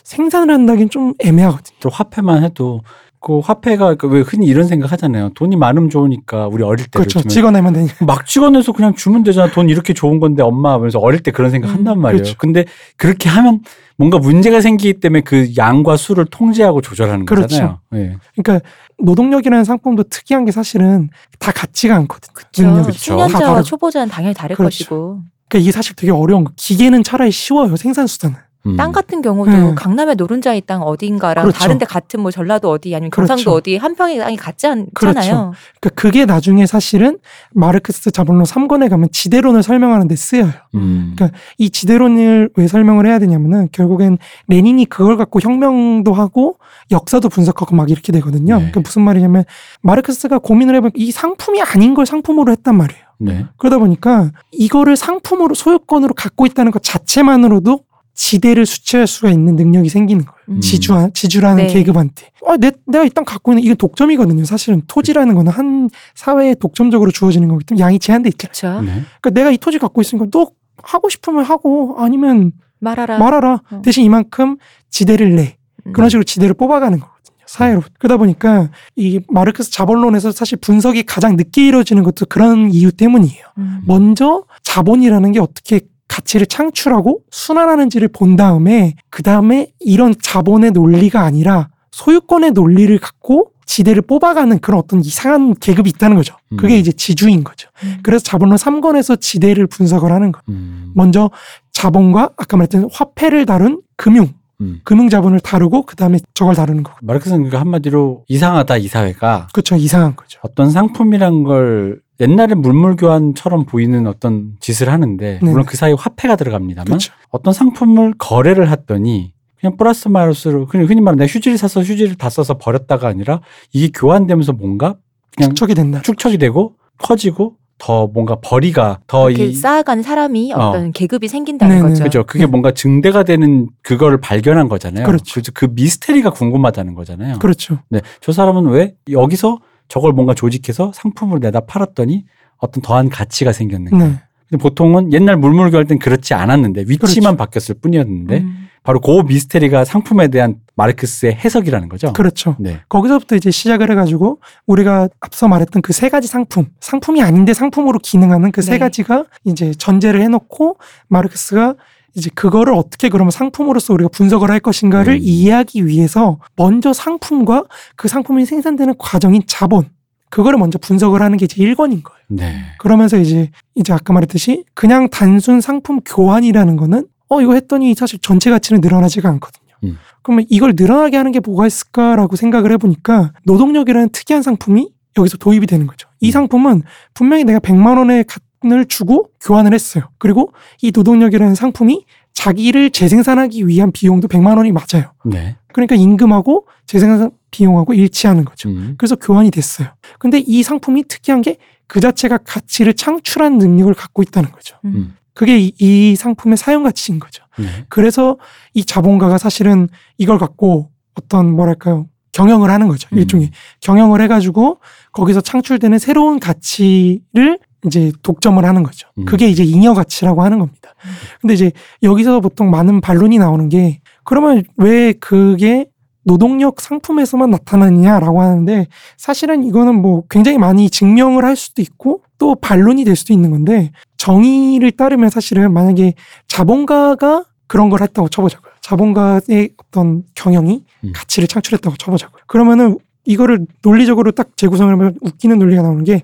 생산을 한다긴 좀 애매하거든요. 또 화폐만 해도 그 화폐가 그왜 흔히 이런 생각 하잖아요. 돈이 많으면 좋으니까 우리 어릴 때 그렇죠. 찍어내면 되니까. 막 찍어내서 그냥 주면 되잖아. 돈 이렇게 좋은 건데 엄마 하면서 어릴 때 그런 생각 음, 한단 말이에요. 그렇죠. 근데 그렇게 하면 뭔가 문제가 생기기 때문에 그 양과 수를 통제하고 조절하는 그렇죠. 거잖아요. 예. 그러니까 노동력이라는 상품도 특이한 게 사실은 다 같지가 않거든요. 그렇죠. 다르고. 초보자는 당연히 다를 그렇죠. 것이고 그러니까 이게 사실 되게 어려운 거. 기계는 차라리 쉬워요. 생산 수단은. 음. 땅 같은 경우도 네. 강남의 노른자의 땅 어딘가랑 그렇죠. 다른데 같은 뭐 전라도 어디 아니면 그렇죠. 경상도 어디 한 평의 땅이 같지 않잖아요. 그렇죠. 그러니까 그게 나중에 사실은 마르크스 자본론 3권에 가면 지대론을 설명하는 데 쓰여요. 음. 그러니까 이 지대론을 왜 설명을 해야 되냐면은 결국엔 레닌이 그걸 갖고 혁명도 하고 역사도 분석하고 막 이렇게 되거든요. 네. 그러니까 무슨 말이냐면 마르크스가 고민을 해보니까 이 상품이 아닌 걸 상품으로 했단 말이에요. 네. 그러다 보니까 이거를 상품으로 소유권으로 갖고 있다는 것 자체만으로도 지대를 수취할 수가 있는 능력이 생기는 거예요. 음. 지주 지주라는 네. 계급한테. 어, 내, 내가 일단 갖고 있는 이게 독점이거든요. 사실은 토지라는 거는 한 사회에 독점적으로 주어지는 거기 때문에 양이 제한돼 있잖아요. 그렇죠. 네. 그러니까 내가 이 토지 갖고 있으니까 너 하고 싶으면 하고 아니면 말하라. 말하라. 어. 대신 이만큼 지대를 내. 음. 그런 식으로 지대를 뽑아가는 거거든요. 사회로. 그러다 보니까 이 마르크스 자본론에서 사실 분석이 가장 늦게 이루어지는 것도 그런 이유 때문이에요. 음. 먼저 자본이라는 게 어떻게 가치를 창출하고 순환하는지를 본 다음에 그 다음에 이런 자본의 논리가 아니라 소유권의 논리를 갖고 지대를 뽑아가는 그런 어떤 이상한 계급이 있다는 거죠. 그게 음. 이제 지주인 거죠. 음. 그래서 자본론 3권에서 지대를 분석을 하는 거예요. 음. 먼저 자본과 아까 말했던 화폐를 다룬 금융, 음. 금융 자본을 다루고 그 다음에 저걸 다루는 거고. 마르크스는 그러니까 한마디로 이상하다 이 사회가 그렇죠. 이상한 거죠. 어떤 상품이란 걸 옛날에 물물 교환처럼 보이는 어떤 짓을 하는데 네. 물론 그 사이에 화폐가 들어갑니다만 그렇죠. 어떤 상품을 거래를 했더니 그냥 플러스 마이너스로 그냥 흔히 말하는 내가 휴지를 사서 휴지를 다 써서 버렸다가 아니라 이게 교환되면서 뭔가 그냥 축척이 된다. 축척이 되고 커지고 더 뭔가 벌이가 그렇게 더이 쌓아가는 사람이 어. 어떤 계급이 생긴다는 네네. 거죠. 그죠. 그게 뭔가 증대가 되는 그거를 발견한 거잖아요. 그렇죠. 그래서 그 미스테리가 궁금하다는 거잖아요. 그렇죠. 네. 저 사람은 왜 여기서 저걸 뭔가 조직해서 상품으로 내다 팔았더니 어떤 더한 가치가 생겼는가. 네. 근데 보통은 옛날 물물교 할 땐 그렇지 않았는데 위치만 바뀌었을 뿐이었는데 음. 바로 그 미스테리가 상품에 대한 마르크스의 해석이라는 거죠. 그렇죠. 네. 거기서부터 이제 시작을 해가지고 우리가 앞서 말했던 그 세 가지 상품, 상품이 아닌데 상품으로 기능하는 그세 네. 가지가 이제 전제를 해놓고 마르크스가 이제 그거를 어떻게 그러면 상품으로서 우리가 분석을 할 것인가를 음. 이해하기 위해서 먼저 상품과 그 상품이 생산되는 과정인 자본 그거를 먼저 분석을 하는 게 이제 1권인 거예요. 네. 그러면서 이제 이제 아까 말했듯이 그냥 단순 상품 교환이라는 거는 어 이거 했더니 사실 전체 가치는 늘어나지가 않거든요. 음. 그러면 이걸 늘어나게 하는 게 뭐가 있을까라고 생각을 해보니까 노동력이라는 특이한 상품이 여기서 도입이 되는 거죠. 이 음. 상품은 분명히 내가 100만 원의 값 을 주고 교환을 했어요. 그리고 이 노동력이라는 상품이 자기를 재생산하기 위한 비용도 100만 원이 맞아요. 네. 그러니까 임금하고 재생산 비용하고 일치하는 거죠. 음. 그래서 교환이 됐어요. 근데 이 상품이 특이한 게 그 자체가 가치를 창출한 능력을 갖고 있다는 거죠. 음. 그게 이, 이 상품의 사용 가치인 거죠. 네. 그래서 이 자본가가 사실은 이걸 갖고 어떤 뭐랄까요 경영을 하는 거죠. 음. 일종의 경영을 해가지고 거기서 창출되는 새로운 가치를 이제 독점을 하는 거죠. 음. 그게 이제 잉여 가치라고 하는 겁니다. 음. 근데 이제 여기서 보통 많은 반론이 나오는 게 그러면 왜 그게 노동력 상품에서만 나타나느냐라고 하는데 사실은 이거는 뭐 굉장히 많이 증명을 할 수도 있고 또 반론이 될 수도 있는 건데 정의를 따르면 사실은 만약에 자본가가 그런 걸 했다고 쳐보자고요. 자본가의 어떤 경영이 음. 가치를 창출했다고 쳐보자고요. 그러면은 이거를 논리적으로 딱 재구성을 하면 웃기는 논리가 나오는 게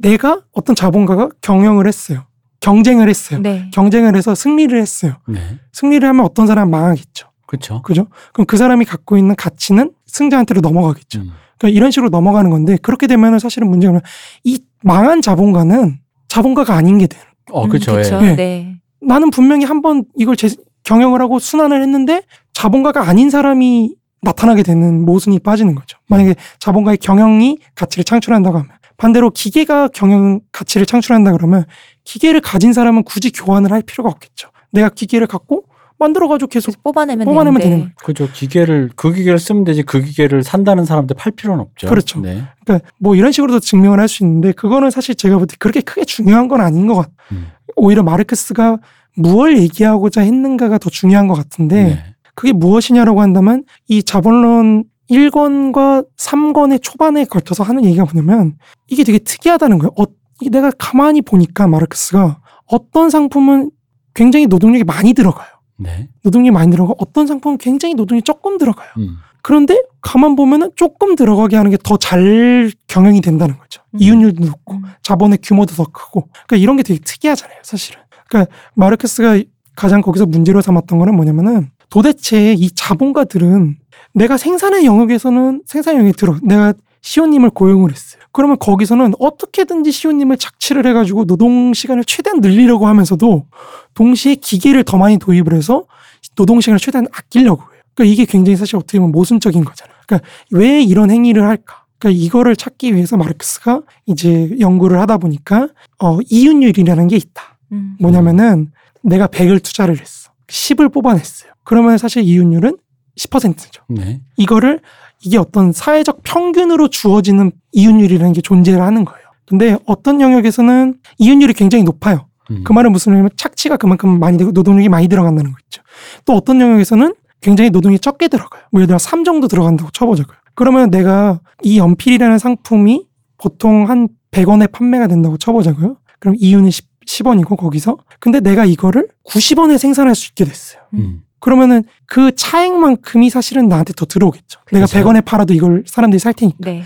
내가 어떤 자본가가 경영을 했어요. 경쟁을 했어요. 네. 경쟁을 해서 승리를 했어요. 네. 승리를 하면 어떤 사람은 망하겠죠. 그렇죠. 그죠? 그럼 그 사람이 갖고 있는 가치는 승자한테로 넘어가겠죠. 음. 그러니까 이런 식으로 넘어가는 건데 그렇게 되면은 사실은 문제는 이 망한 자본가는 자본가가 아닌 게 돼요. 어, 음, 그렇죠. 그쵸. 예. 네. 나는 분명히 한 번 이걸 제, 경영을 하고 순환을 했는데 자본가가 아닌 사람이 나타나게 되는 모순이 빠지는 거죠. 만약에 자본가의 경영이 가치를 창출한다고 하면 반대로 기계가 경영 가치를 창출한다 그러면 기계를 가진 사람은 굳이 교환을 할 필요가 없겠죠. 내가 기계를 갖고 만들어가지고 계속 계속 뽑아내면, 뽑아내면. 되는 거예요. 그죠. 기계를 그 기계를 쓰면 되지 그 기계를 산다는 사람한테 팔 필요는 없죠. 그렇죠. 네. 그러니까 뭐 이런 식으로도 증명을 할 수 있는데 그거는 사실 제가 볼 때 그렇게 크게 중요한 건 아닌 것 같아요. 음. 오히려 마르크스가 무엇을 얘기하고자 했는가가 더 중요한 것 같은데 네. 그게 무엇이냐라고 한다면 이 자본론이 1권과 3권의 초반에 걸쳐서 하는 얘기가 뭐냐면 이게 되게 특이하다는 거예요. 어, 이게 내가 가만히 보니까 마르크스가 어떤 상품은 굉장히 노동력이 많이 들어가요. 네. 노동력이 많이 들어가고 어떤 상품은 굉장히 노동이 조금 들어가요. 음. 그런데 가만 보면은 조금 들어가게 하는 게 더 잘 경영이 된다는 거죠. 음. 이윤율도 높고 음. 자본의 규모도 더 크고. 그러니까 이런 게 되게 특이하잖아요, 사실은. 그러니까 마르크스가 가장 거기서 문제로 삼았던 거는 뭐냐면은 도대체 이 자본가들은 내가 생산의 영역에서는 생산 영역에 들어 내가 시온님을 고용을 했어요. 그러면 거기서는 어떻게든지 시온님을 착취를 해가지고 노동 시간을 최대한 늘리려고 하면서도 동시에 기계를 더 많이 도입을 해서 노동 시간을 최대한 아끼려고 해요. 그러니까 이게 굉장히 사실 어떻게 보면 모순적인 거잖아요. 그러니까 왜 이런 행위를 할까? 그러니까 이거를 찾기 위해서 마르크스가 이제 연구를 하다 보니까 어 이윤율이라는 게 있다. 음. 뭐냐면은 내가 100을 투자를 했어. 10을 뽑아냈어요. 그러면 사실 이윤율은 10%죠. 네. 이거를 이게 어떤 사회적 평균으로 주어지는 이윤율이라는 게 존재를 하는 거예요. 근데 어떤 영역에서는 이윤율이 굉장히 높아요. 음. 그 말은 무슨 말이냐면 착취가 그만큼 많이 되고 노동력이 많이 들어간다는 거 있죠. 또 어떤 영역에서는 굉장히 노동이 적게 들어가요. 뭐 예를 들어 3 정도 들어간다고 쳐보자고요. 그러면 내가 이 연필이라는 상품이 보통 한 100원에 판매가 된다고 쳐보자고요. 그럼 이윤은 10, 10 원이고 거기서 근데 내가 이거를 90원에 생산할 수 있게 됐어요. 음. 그러면은 그 차액만큼이 사실은 나한테 더 들어오겠죠. 내가 그렇죠. 100원에 팔아도 이걸 사람들이 살 테니까. 네.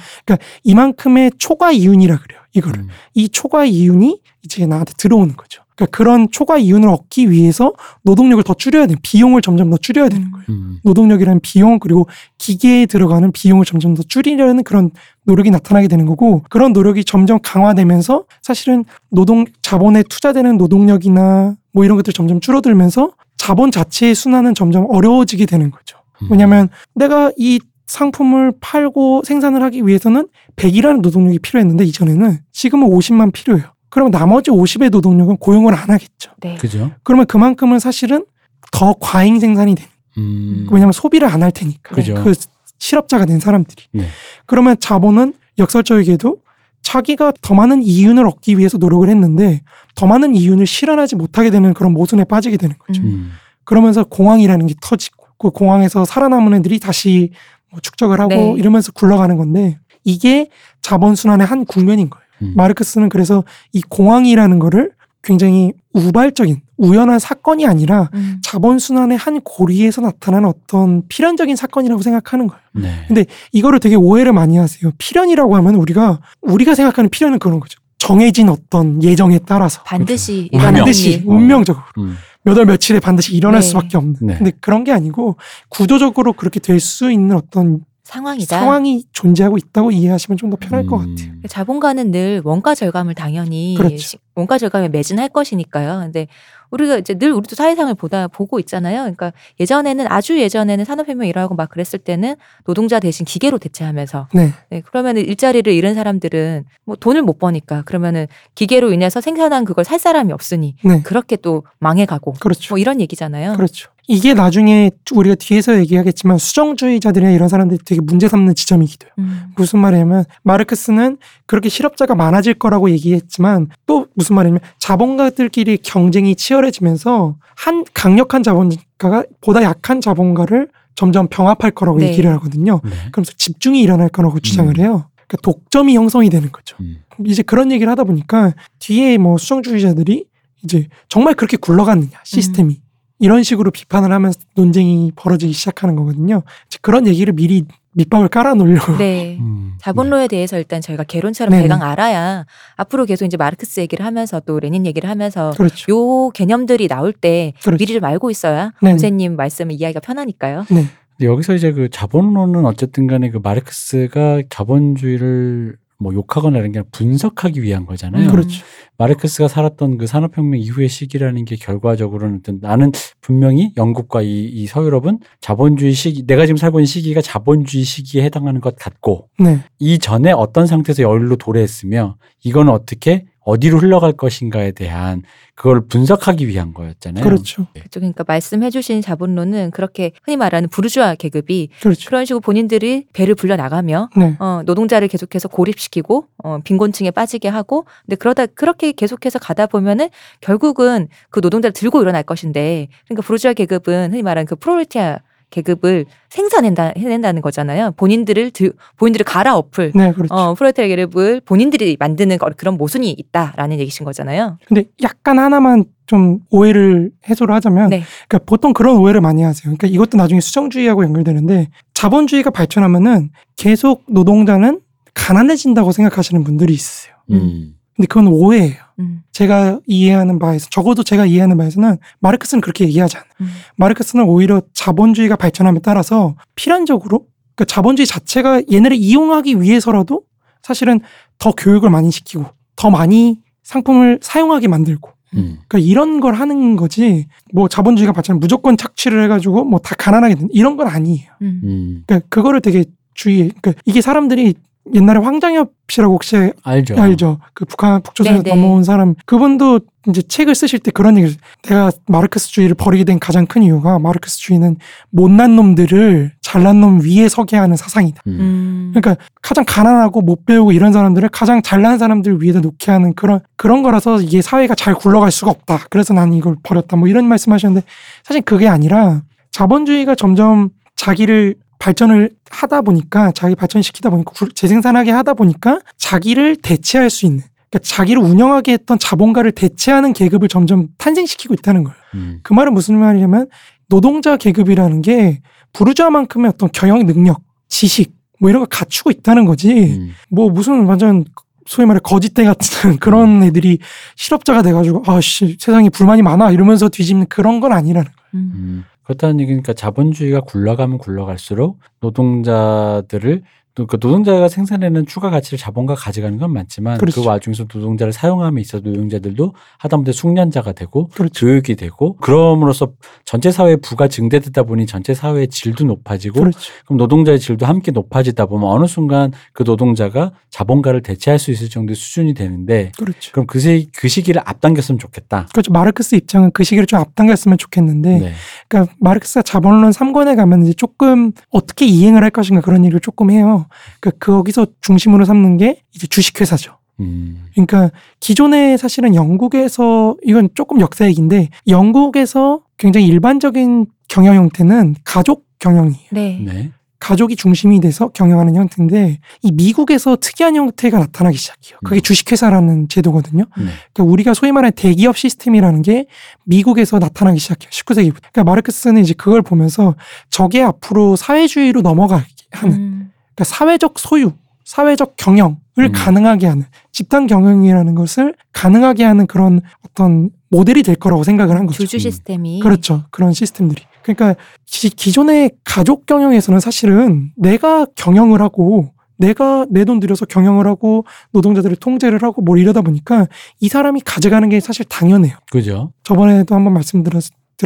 이만큼의 초과 이윤이라 그래요. 이거를. 음. 이 초과 이윤이 이제 나한테 들어오는 거죠. 그러니까 그런 초과 이윤을 얻기 위해서 노동력을 더 줄여야 돼요. 비용을 점점 더 줄여야 되는 거예요. 음. 노동력이라는 비용 그리고 기계에 들어가는 비용을 점점 더 줄이려는 그런 노력이 나타나게 되는 거고 그런 노력이 점점 강화되면서 사실은 노동 자본에 투자되는 노동력이나 뭐 이런 것들 점점 줄어들면서 자본 자체의 순환은 점점 어려워지게 되는 거죠. 음. 왜냐하면 내가 이 상품을 팔고 생산을 하기 위해서는 100이라는 노동력이 필요했는데 이전에는 지금은 50만 필요해요. 그럼 나머지 50의 노동력은 고용을 안 하겠죠. 네. 그죠? 그러면 그만큼은 사실은 더 과잉 생산이 돼요. 음. 왜냐하면 소비를 안 할 테니까. 그죠. 그 실업자가 된 사람들이. 네. 그러면 자본은 역설적이게도 자기가 더 많은 이윤을 얻기 위해서 노력을 했는데 더 많은 이윤을 실현하지 못하게 되는 그런 모순에 빠지게 되는 거죠. 음. 음. 그러면서 공황이라는 게 터지고 그 공황에서 살아남은 애들이 다시 뭐 축적을 하고 네. 이러면서 굴러가는 건데 이게 자본 순환의 한 국면인 거예요. 음. 마르크스는 그래서 이 공황이라는 거를 굉장히 우발적인 우연한 사건이 아니라 음. 자본 순환의 한 고리에서 나타나는 어떤 필연적인 사건이라고 생각하는 거예요. 네. 근데 이거를 되게 오해를 많이 하세요. 필연이라고 하면 우리가 우리가 생각하는 필연은 그런 거죠. 정해진 어떤 예정에 따라서 반드시 운명. 일어나는 반드시 일. 어. 운명적으로 음. 몇월 며칠에 반드시 일어날 네. 수밖에 없는. 네. 근데 그런 게 아니고 구조적으로 그렇게 될 수 있는 어떤 상황이다. 상황이 존재하고 있다고 이해하시면 좀 더 편할 것 음. 같아요. 자본가는 늘 원가 절감을 당연히 그렇죠. 시- 원가 절감에 매진할 것이니까요. 근데 우리가 이제 늘 우리도 사회상을 보다 보고 있잖아요. 그러니까 예전에는 아주 예전에는 산업혁명 일어나고 막 그랬을 때는 노동자 대신 기계로 대체하면서 네, 네, 그러면은 일자리를 잃은 사람들은 뭐 돈을 못 버니까 그러면은 기계로 인해서 생산한 그걸 살 사람이 없으니 네, 그렇게 또 망해가고 그렇죠. 뭐 이런 얘기잖아요. 그렇죠. 이게 나중에 우리가 뒤에서 얘기하겠지만 수정주의자들이나 이런 사람들이 되게 문제 삼는 지점이기도 해요. 음, 무슨 말이냐면 마르크스는 그렇게 실업자가 많아질 거라고 얘기했지만 또 무슨 말이냐면 자본가들끼리 경쟁이 치열해지면서 한 강력한 자본가가 보다 약한 자본가를 점점 병합할 거라고 네. 얘기를 하거든요. 네. 그러면서 집중이 일어날 거라고 주장을 해요. 그러니까 독점이 형성이 되는 거죠. 음. 이제 그런 얘기를 하다 보니까 뒤에 뭐 수정주의자들이 이제 정말 그렇게 굴러갔느냐 시스템이 이런 식으로 비판을 하면서 논쟁이 벌어지기 시작하는 거거든요. 그런 얘기를 미리 밑밥을 깔아 놓으려고. 네. 음. 자본로에 대해서 일단 저희가 개론처럼 네네. 대강 알아야 앞으로 계속 이제 마르크스 얘기를 하면서 또 레닌 얘기를 하면서 그렇죠. 요 개념들이 나올 때 그렇죠. 미리 좀 알고 있어야. 선생님 말씀을 이해하기가 편하니까요. 네. 근데 여기서 이제 그 자본론은 어쨌든 간에 그 마르크스가 자본주의를 뭐 욕하거나 이런 게 아니라 분석하기 위한 거잖아요. 음. 그렇죠. 마르크스가 살았던 그 산업혁명 이후의 시기라는 게 결과적으로는 어떤 나는 분명히 영국과 이, 이 서유럽은 자본주의 시기, 내가 지금 살고 있는 시기가 자본주의 시기에 해당하는 것 같고 네. 이 전에 어떤 상태에서 여기로 도래했으며 이거는 어떻게 어디로 흘러갈 것인가에 대한 그걸 분석하기 위한 거였잖아요. 그렇죠. 그쪽 그러니까 말씀해주신 자본론은 그렇게 흔히 말하는 부르주아 계급이 그렇죠. 그런 식으로 본인들이 배를 불려 나가며 네. 어, 노동자를 계속해서 고립시키고 어, 빈곤층에 빠지게 하고 근데 그러다 그렇게 계속해서 가다 보면은 결국은 그 노동자를 들고 일어날 것인데 그러니까 부르주아 계급은 흔히 말하는 그 프롤레티아 계급을 생산해낸다 해낸다는 거잖아요. 본인들을 들, 본인들을 갈아엎을 네, 그렇죠. 어, 프로레타리아 계급을 본인들이 만드는 거- 그런 모순이 있다라는 얘기신 거잖아요. 근데 약간 하나만 좀 오해를 해소를 하자면 네. 그러니까 보통 그런 오해를 많이 하세요. 그러니까 이것도 나중에 수정주의하고 연결되는데 자본주의가 발전하면은 계속 노동자는 가난해진다고 생각하시는 분들이 있어요. 음. 근데 그건 오해예요. 음, 제가 이해하는 바에서 적어도 제가 이해하는 바에서는 마르크스는 그렇게 얘기하지 않아요. 음. 마르크스는 오히려 자본주의가 발전함에 따라서 필연적으로 그러니까 자본주의 자체가 얘네를 이용하기 위해서라도 사실은 더 교육을 많이 시키고 더 많이 상품을 사용하게 만들고 음. 그러니까 이런 걸 하는 거지 뭐 자본주의가 발전 무조건 착취를 해가지고 뭐 다 가난하게 된 이런 건 아니에요. 음. 음. 그러니까 그거를 되게 주의해. 그러니까 이게 사람들이 옛날에 황장엽 씨라고 혹시 알죠. 알죠? 그 북한 북조선에서 네네. 넘어온 사람 그분도 이제 책을 쓰실 때 그런 얘기를 내가 마르크스주의를 버리게 된 가장 큰 이유가 마르크스주의는 못난 놈들을 잘난 놈 위에 서게 하는 사상이다. 음. 음. 그러니까 가장 가난하고 못 배우고 이런 사람들을 가장 잘난 사람들 위에다 놓게 하는 그런 그런 거라서 이게 사회가 잘 굴러갈 수가 없다. 그래서 나는 이걸 버렸다. 뭐 이런 말씀하셨는데 사실 그게 아니라 자본주의가 점점 자기를 발전을 하다 보니까 자기 발전시키다 보니까 구- 재생산하게 하다 보니까 자기를 대체할 수 있는 그러니까 자기를 운영하게 했던 자본가를 대체하는 계급을 점점 탄생시키고 있다는 거예요. 음. 그 말은 무슨 말이냐면 노동자 계급이라는 게 부르주아만큼의 어떤 경영 능력, 지식 뭐 이런 걸 갖추고 있다는 거지. 음. 뭐 무슨 완전 소위 말해 거짓대 같은 그런 애들이 실업자가 돼가지고 아씨 세상에 불만이 많아 이러면서 뒤집는 그런 건 아니라는 거예요. 음. 음. 그렇다는 얘기니까 자본주의가 굴러가면 굴러갈수록 노동자들을 또그 노동자가 생산하는 추가 가치를 자본가 가져가는 건 맞지만 그렇죠. 그 와중에서 노동자를 사용함에 있어 노동자들도 하다못해 숙련자가 되고 그렇죠. 교육이 되고 그럼으로써 전체 사회의 부가 증대되다 보니 전체 사회의 질도 높아지고 그렇죠. 그럼 노동자의 질도 함께 높아지다 보면 어느 순간 그 노동자가 자본가를 대체할 수 있을 정도의 수준이 되는데 그렇죠. 그럼 그, 시, 그 시기를 앞당겼으면 좋겠다. 그렇죠. 마르크스 입장은 그 시기를 좀 앞당겼으면 좋겠는데 네. 그러니까 마르크스가 자본론 3권에 가면 이제 조금 어떻게 이행을 할 것인가 그런 얘기를 조금 해요. 그러니까 거기서 중심으로 삼는 게 이제 주식회사죠. 음. 그러니까 기존에 사실은 영국에서 이건 조금 역사 얘기인데 영국에서 굉장히 일반적인 경영 형태는 가족 경영이에요. 네. 네. 가족이 중심이 돼서 경영하는 형태인데 이 미국에서 특이한 형태가 나타나기 시작해요. 그게 음. 주식회사라는 제도거든요. 네. 그러니까 우리가 소위 말하는 대기업 시스템이라는 게 미국에서 나타나기 시작해요. 19세기부터. 그러니까 마르크스는 이제 그걸 보면서 저게 앞으로 사회주의로 넘어가게 하는 음. 그러니까 사회적 소유, 사회적 경영을 음. 가능하게 하는 집단 경영이라는 것을 가능하게 하는 그런 어떤 모델이 될 거라고 생각을 한 거죠. 음. 시스템이 그렇죠. 그런 시스템들이. 그러니까 기, 기존의 가족 경영에서는 사실은 내가 경영을 하고 내가 내 돈 들여서 경영을 하고 노동자들을 통제를 하고 뭘 이러다 보니까 이 사람이 가져가는 게 사실 당연해요. 그죠? 저번에도 한번 말씀드렸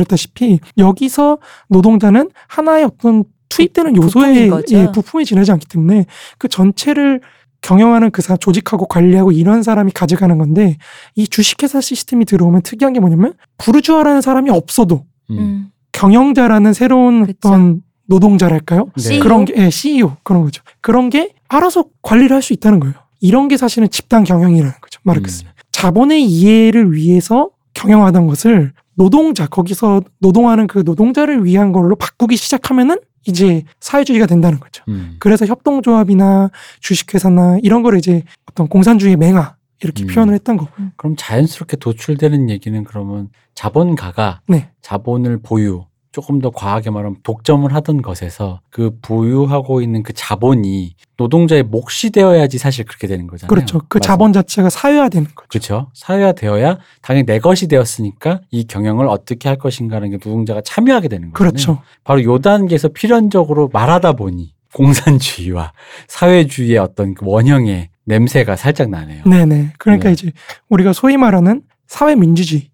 다시피 여기서 노동자는 하나의 어떤 투입되는 부- 요소의. 예, 부품이 지나지 않기 때문에 그 전체를 경영하는 그 사, 조직하고 관리하고 이런 사람이 가져가는 건데 이 주식회사 시스템이 들어오면 특이한 게 뭐냐면 부르주아라는 사람이 없어도 음. 음. 경영자라는 새로운 그쵸. 어떤 노동자랄까요? 네. CEO? 그런 게 예, CEO 그런 거죠. 그런 게 알아서 관리를 할 수 있다는 거예요. 이런 게 사실은 집단 경영이라는 거죠. 마르크스. 음. 자본의 이해를 위해서 경영하던 것을 노동자 거기서 노동하는 그 노동자를 위한 걸로 바꾸기 시작하면은 이제 사회주의가 된다는 거죠. 음. 그래서 협동조합이나 주식회사나 이런 거를 이제 어떤 공산주의 맹아 이렇게 음. 표현을 했던 거고. 그럼 자연스럽게 도출되는 얘기는 그러면 자본가가 네. 자본을 보유 조금 더 과하게 말하면 독점을 하던 것에서 그 보유하고 있는 그 자본이 노동자의 몫이 되어야지 사실 그렇게 되는 거잖아요. 그렇죠. 그 맞아요. 자본 자체가 사회화되는 거죠. 그렇죠. 사회화되어야 당연히 내 것이 되었으니까 이 경영을 어떻게 할 것인가라는 게 노동자가 참여하게 되는 거잖아요. 그렇죠. 바로 요 단계에서 필연적으로 말하다 보니 공산주의와 사회주의의 어떤 그 원형의 냄새가 살짝 나네요. 네네. 그러니까 네. 이제 우리가 소위 말하는 사회민주주의 네.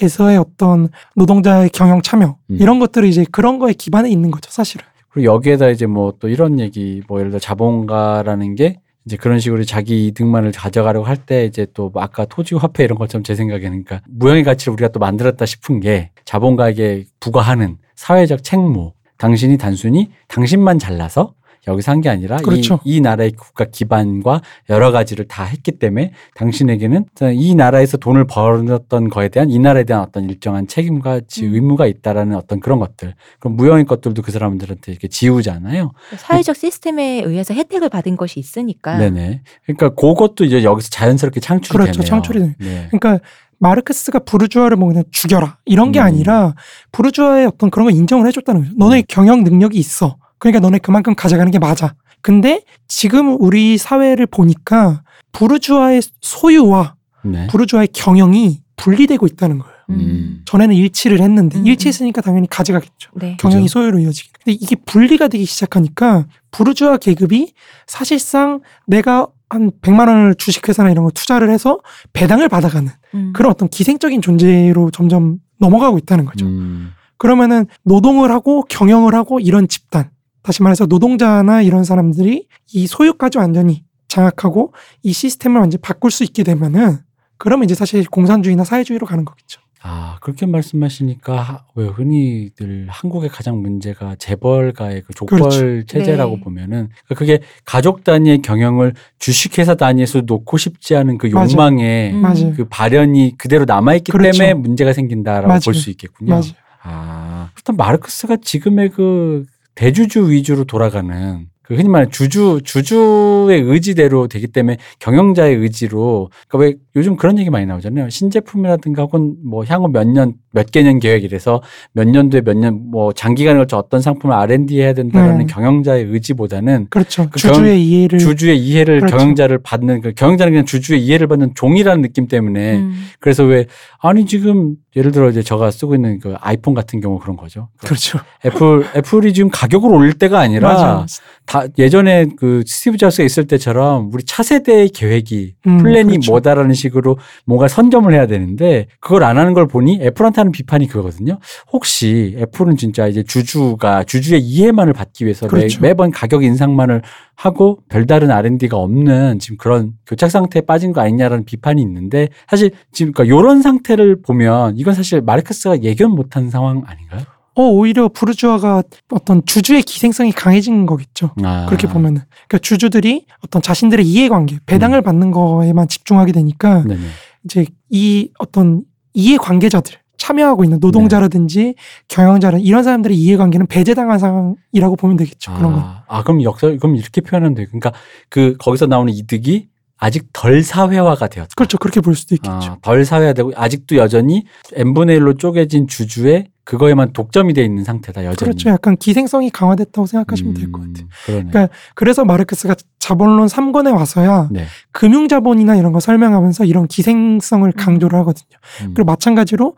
에서의 어떤 노동자의 경영 참여 음. 이런 것들이 이제 그런 거에 기반해 있는 거죠 사실은 그리고 여기에다 이제 뭐 또 이런 얘기 뭐 예를 들어 자본가라는 게 이제 그런 식으로 자기 이득만을 가져가려고 할 때 이제 또뭐 아까 토지 화폐 이런 것처럼 제 생각에는 그러니까 무형의 가치를 우리가 또 만들었다 싶은 게 자본가에게 부과하는 사회적 책무 당신이 단순히 당신만 잘나서 여기서 한 게 아니라 그렇죠. 이, 이 나라의 국가 기반과 여러 가지를 다 했기 때문에 당신에게는 이 나라에서 돈을 벌었던 거에 대한 이 나라에 대한 어떤 일정한 책임과 지- 음. 의무가 있다라는 어떤 그런 것들 그럼 무형의 것들도 그 사람들한테 이렇게 지우잖아요. 사회적 시스템에 의해서 혜택을 받은 것이 있으니까. 네네. 그러니까 그것도 이제 여기서 자연스럽게 창출이 그렇죠. 되네요. 창출이. 네. 그러니까 마르크스가 부르주아를 뭐 그냥 죽여라 이런 게 음. 아니라 부르주아의 어떤 그런 걸 인정을 해줬다는 거죠. 너네 경영 능력이 있어. 그러니까 너네 그만큼 가져가는 게 맞아. 근데 지금 우리 사회를 보니까 부르주아의 소유와 네. 부르주아의 경영이 분리되고 있다는 거예요. 음. 전에는 일치를 했는데 음, 일치했으니까 당연히 가져가겠죠. 네. 경영이 그죠. 소유로 이어지기. 근데 이게 분리가 되기 시작하니까 부르주아 계급이 사실상 내가 한 100만 원을 주식회사나 이런 거 투자를 해서 배당을 받아가는 음. 그런 어떤 기생적인 존재로 점점 넘어가고 있다는 거죠. 음. 그러면은 노동을 하고 경영을 하고 이런 집단, 다시 말해서 노동자나 이런 사람들이 이 소유까지 완전히 장악하고 이 시스템을 완전히 바꿀 수 있게 되면은 그러면 이제 사실 공산주의나 사회주의로 가는 거겠죠. 아, 그렇게 말씀하시니까 하- 왜 흔히들 한국의 가장 문제가 재벌가의 그 족벌 그렇죠. 체제라고 네. 보면은 그러니까 그게 가족 단위의 경영을 주식회사 단위에서 놓고 싶지 않은 그. 욕망에 음. 맞아요. 그 발현이 그대로 남아있기 그렇죠. 때문에 문제가 생긴다라고. 볼 수 있겠군요. 맞아요. 아, 일단 마르크스가 지금의 그 대주주 위주로 돌아가는 그 흔히 말하는 주주 주주의 의지대로 되기 때문에 경영자의 의지로 그러니까 왜 요즘 그런 얘기 많이 나오잖아요. 신제품이라든가 혹은 뭐 향후 몇 년 몇 개년 계획이래서 몇 년도에 몇 년 뭐 장기간에 걸쳐 어떤 상품을 R&D 해야 된다라는 네. 경영자의 의지보다는 그렇죠. 그 주주의 이해를 주주의 이해를 그렇죠. 경영자를 받는 그 경영자는 그냥 주주의 이해를 받는 종이라는 느낌 때문에 음. 그래서 왜 아니 지금 예를 들어 이제 제가 쓰고 있는 그 아이폰 같은 경우 그런 거죠. 그렇죠. 애플 애플이 지금 가격을 올릴 때가 아니라 맞아. 다 예전에 그 스티브 잡스가 있을 때처럼 우리 차세대의 계획이 음, 플랜이 그렇죠. 뭐다라는 식으로 뭔가 선점을 해야 되는데 그걸 안 하는 걸 보니 애플한테 하는 비판이 그거거든요. 혹시 애플은 진짜 이제 주주가 주주의 이해만을 받기 위해서 그렇죠. 매, 번 가격 인상만을 하고 별다른 R&D가 없는 지금 그런 교착 상태에 빠진 거 아니냐라는 비판이 있는데 사실 지금 그러니까 이런 상태를 보면 이건 사실 마르크스가 예견 못한 상황 아닌가요? 어 오히려 부르주아가 어떤 주주의 기생성이 강해진 거겠죠. 아. 그렇게 보면은 그러니까 주주들이 어떤 자신들의 이해관계 배당을 음. 받는 거에만 집중하게 되니까 네네. 이제 이 어떤 이해관계자들 참여하고 있는 노동자라든지 경영자라 이런 사람들의 이해관계는 배제당한 상황이라고 보면 되겠죠. 그런 건. 아, 아, 그럼 역사 그럼 이렇게 표현하면 돼요. 그러니까 그 거기서 나오는 이득이 아직 덜 사회화가 되었다. 그렇죠. 그렇게 볼 수도 있겠죠. 아, 덜 사회화되고 아직도 여전히 n분의 1로 쪼개진 주주의 그거에만 독점이 돼 있는 상태다 여전히. 그렇죠. 약간 기생성이 강화됐다고 생각하시면 될것 음, 같아요. 그러네. 그러니까 그래서 마르크스가 자본론 3권에 와서야 네. 금융 자본이나 이런 거 설명하면서 이런 기생성을 강조를 하거든요. 음, 그리고 마찬가지로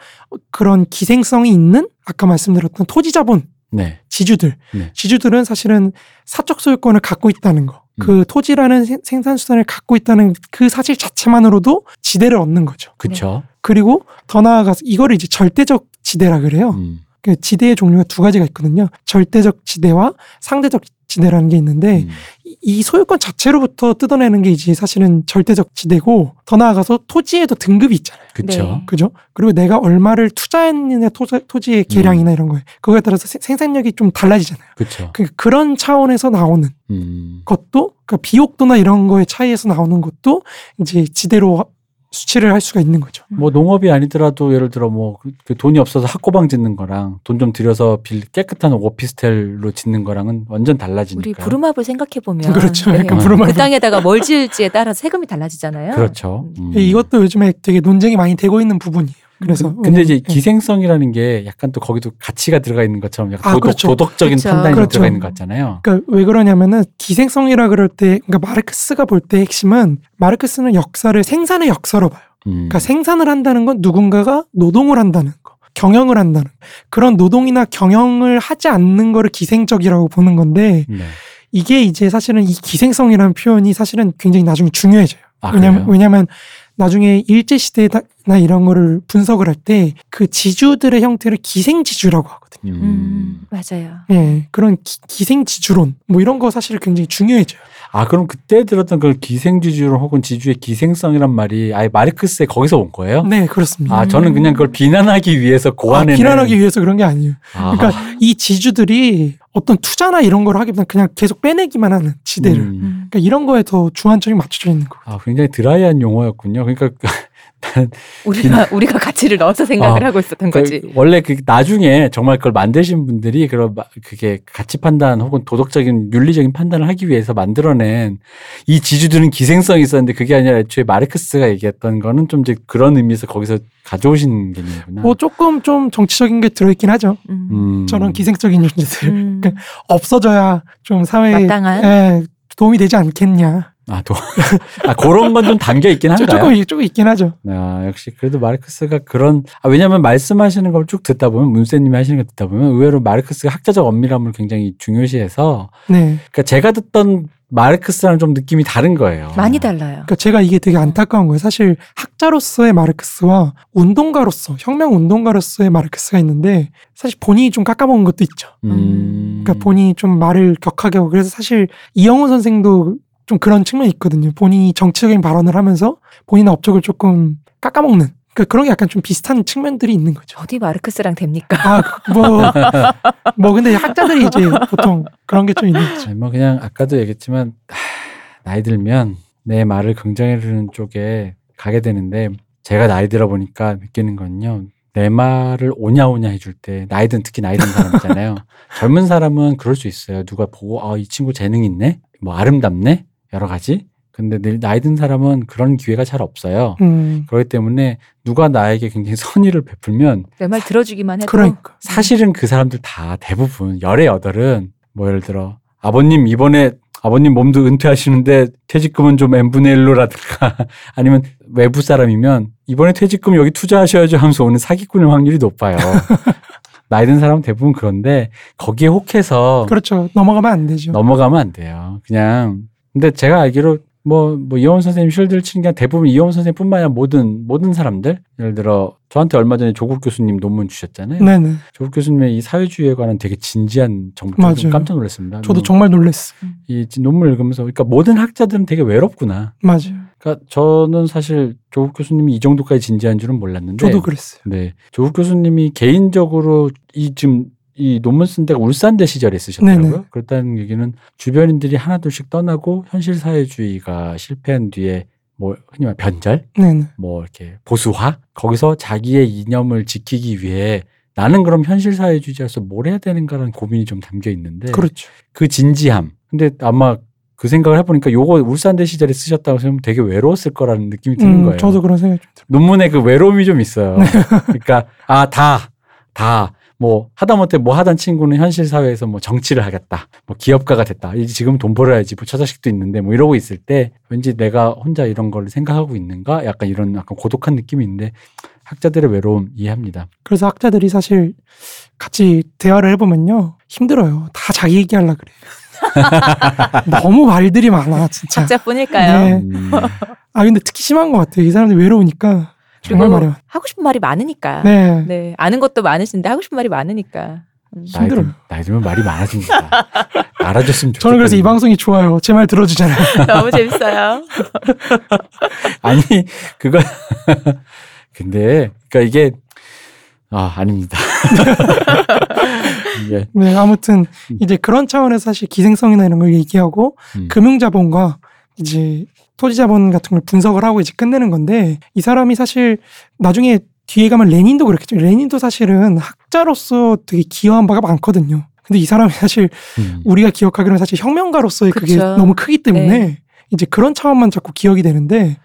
그런 기생성이 있는 아까 말씀드렸던 토지 자본 네. 지주들, 네. 지주들은 사실은 사적 소유권을 갖고 있다는 거, 음. 그 토지라는 생- 생산수단을 갖고 있다는 그 사실 자체만으로도 지대를 얻는 거죠. 그렇죠. 그리고 더 나아가서 이거를 이제 절대적 지대라 그래요. 음. 그 지대의 종류가 두 가지가 있거든요. 절대적 지대와 상대적 지대라는 게 있는데 음. 이- 이 소유권 자체로부터 뜯어내는 게 이제 사실은 절대적 지대고 더 나아가서 토지에도 등급이 있잖아요. 그렇죠. 네. 그죠? 그리고 내가 얼마를 투자했느냐 토, 토지의 계량이나 이런 거에 그거에 따라서 세- 생산력이 좀 달라지잖아요. 그렇죠. 그 그런 차원에서 나오는 음. 것도 그러니까 비옥도나 이런 거의 차이에서 나오는 것도 이제 지대로 수치를 할 수가 있는 거죠. 뭐 농업이 아니더라도 예를 들어 뭐 그 돈이 없어서 학고방 짓는 거랑 돈 좀 들여서 빌 깨끗한 오피스텔로 짓는 거랑은 완전 달라지니까. 우리 부루마블 생각해 보면 그렇죠. 약간 네. 부르마블. 그 땅에다가 뭘 지을지에 따라서 세금이 달라지잖아요. 그렇죠. 음. 음. 이것도 요즘에 되게 논쟁이 많이 되고 있는 부분이에요. 그래서 근데 이제 왜냐면- 예. 기생성이라는 게 약간 또 거기도 가치가 들어가 있는 것처럼 약간 아, 도덕, 그렇죠. 도덕적인 그렇죠. 판단이 그렇죠. 들어가 있는 것 같잖아요. 그러니까 왜 그러냐면은 기생성이라 그럴 때 그러니까 마르크스가 볼 때 핵심은 마르크스는 역사를 생산의 역사로 봐요. 음. 그러니까 생산을 한다는 건 누군가가 노동을 한다는 거, 경영을 한다는 거. 그런 노동이나 경영을 하지 않는 거를 기생적이라고 보는 건데 네. 이게 이제 사실은 이 기생성이라는 표현이 사실은 굉장히 나중에 중요해져요. 아, 왜냐면? 왜냐면 나중에 일제 시대나 이런 거를 분석을 할 때 그 지주들의 형태를 기생 지주라고 하거든요. 음, 맞아요. 예, 그런 기, 생 지주론 뭐 이런 거 사실 굉장히 중요해져요. 아 그럼 그때 들었던 그 기생지주론 혹은 지주의 기생성이란 말이 아예 마르크스의 거기서 온 거예요? 네, 그렇습니다. 아 저는 그냥 그걸 비난하기 위해서 아, 고안해 비난하기 위해서 그런 게 아니에요. 아, 그러니까 이 지주들이 어떤 투자나 이런 걸 하기보다 그냥 계속 빼내기만 하는 지대를. 음. 음. 그러니까 이런 거에 더 주안점이 맞춰져 있는 거. 아 굉장히 드라이한 용어였군요. 그러니까 우리가 우리가 가치를 넣어서 생각을 아, 하고 있었던 거지. 그 원래 그 나중에 정말 그걸 만드신 분들이 그런 마- 그게 가치 판단 혹은 도덕적인 윤리적인 판단을 하기 위해서 만들어낸 이 지주들은 기생성이 있었는데 그게 아니라 애초에 마르크스가 얘기했던 거는 좀 이제 그런 의미에서 거기서 가져오신 개념이구나. 뭐 조금 좀 정치적인 게 들어있긴 하죠. 음. 음. 저런 기생적인 존재들 음. 그러니까 없어져야 좀 사회에 마땅한? 예, 도움이 되지 않겠냐. 아, 도, 아 그런 건 좀 담겨 있긴 조- 한가요? 조금 조금 있긴 하죠. 아, 역시 그래도 마르크스가 그런 아, 왜냐하면 말씀하시는 걸 쭉 듣다 보면 문세님이 하시는 걸 듣다 보면 의외로 마르크스가 학자적 엄밀함을 굉장히 중요시해서 네. 그러니까 제가 듣던 마르크스랑 좀 느낌이 다른 거예요. 많이 달라요. 그러니까 제가 이게 되게 안타까운 거예요. 사실 학자로서의 마르크스와 운동가로서 혁명 운동가로서의 마르크스가 있는데 사실 본인이 좀 깎아먹은 것도 있죠. 음. 그러니까 본인이 좀 말을 격하게 하고 그래서 사실 이영호 선생도 좀 그런 측면이 있거든요. 본인이 정치적인 발언을 하면서 본인의 업적을 조금 깎아먹는. 그러니까 그런 게 약간 좀 비슷한 측면들이 있는 거죠. 어디 마르크스랑 됩니까? 아, 뭐, 뭐, 근데 학자들이 이제 보통 그런 게 좀 있는 거죠. 뭐 그냥 아까도 얘기했지만 하, 나이 들면 내 말을 긍정해주는 쪽에 가게 되는데 제가 나이 들어 보니까 느끼는 건요. 내 말을 오냐오냐 해줄 때 나이 든 특히 나이 든 사람이잖아요. 젊은 사람은 그럴 수 있어요. 누가 보고 아 이 친구 재능 있네, 뭐 아름답네 여러 가지. 근데 늘 나이 든 사람은 그런 기회가 잘 없어요. 음, 그렇기 때문에 누가 나에게 굉장히 선의를 베풀면 내 말 들어주기만 해도 그러니까. 사실은 그 사람들 다 대부분 열의 여덟은 뭐 예를 들어 아버님 이번에 아버님 몸도 은퇴하시는데 퇴직금은 좀 n분의 1로라든가 아니면 외부 사람이면 이번에 퇴직금 여기 투자하셔야죠 하면서 오는 사기꾼의 확률이 높아요. 나이 든 사람은 대부분 그런데 거기에 혹해서 그렇죠. 넘어가면 안 되죠. 넘어가면 안 돼요. 그냥 근데 제가 알기로 뭐, 뭐, 이호원 선생님 쉴드를 치는 게 대부분 이호원 선생님뿐만 아니라 모든, 모든 사람들. 예를 들어, 저한테 얼마 전에 조국 교수님 논문 주셨잖아요. 네네. 조국 교수님의 이 사회주의에 관한 되게 진지한 정보 좀. 깜짝 놀랐습니다. 저도 뭐 정말 놀랐어요. 이 논문을 읽으면서 그러니까 모든 학자들은 되게 외롭구나. 맞아요. 그러니까 저는 사실 조국 교수님이 이 정도까지 진지한 줄은 몰랐는데 저도 그랬어요. 네. 조국 교수님이 개인적으로 이 지금 이 논문 쓴 데가 울산대 시절에 쓰셨더라고요. 네네. 그렇다는 얘기는 주변인들이 하나둘씩 떠나고 현실 사회주의가 실패한 뒤에 뭐 흔히 말 변절, 네네. 뭐 이렇게 보수화 거기서 자기의 이념을 지키기 위해 나는 그럼 현실 사회주의자로서 뭘 해야 되는가라는 고민이 좀 담겨 있는데 그렇죠. 그 진지함. 근데 아마 그 생각을 해보니까 요거 울산대 시절에 쓰셨다고 생각하면 되게 외로웠을 거라는 느낌이 드는 음, 거예요. 저도 그런 생각이 좀 들어요. 논문에 그 외로움이 좀 있어요. 그러니까 아 다 다 뭐 하다못해 뭐 하던 친구는 현실 사회에서 뭐 정치를 하겠다, 뭐 기업가가 됐다. 이제 지금 돈 벌어야지, 뭐 처자식도 있는데 뭐 이러고 있을 때 왠지 내가 혼자 이런 걸 생각하고 있는가? 약간 이런 약간 고독한 느낌이 있는데 학자들의 외로움 이해합니다. 그래서 학자들이 사실 같이 대화를 해보면요. 힘들어요. 다 자기 얘기하려 그래. 너무 말들이 많아, 진짜. 학자뿐일까요? 네. 음, 아, 근데 특히 심한 것 같아요. 이 사람들 외로우니까. 정말 많아. 하고 싶은 말이 많으니까. 네. 네, 아는 것도 많으신데 하고 싶은 말이 많으니까. 음. 들, 나이 들면 말이 많아집니다. 알아줬으면 좋겠다. 저는 그래서 이 방송이 좋아요. 제 말 들어주잖아요. 너무 재밌어요. 아니 그거 근데 그러니까 이게 아 아닙니다. 이게 네, 아무튼 음. 이제 그런 차원에서 사실 기생성이나 이런 걸 얘기하고 음. 금융자본과 이제 토지 자본 같은 걸 분석을 하고 이제 끝내는 건데 이 사람이 사실 나중에 뒤에 가면 레닌도 그렇겠죠. 레닌도 사실은 학자로서 되게 기여한 바가 많거든요. 근데 이 사람이 사실 음. 우리가 기억하기로는 사실 혁명가로서의 그게 그쵸. 너무 크기 때문에 네. 이제 그런 차원만 자꾸 기억이 되는데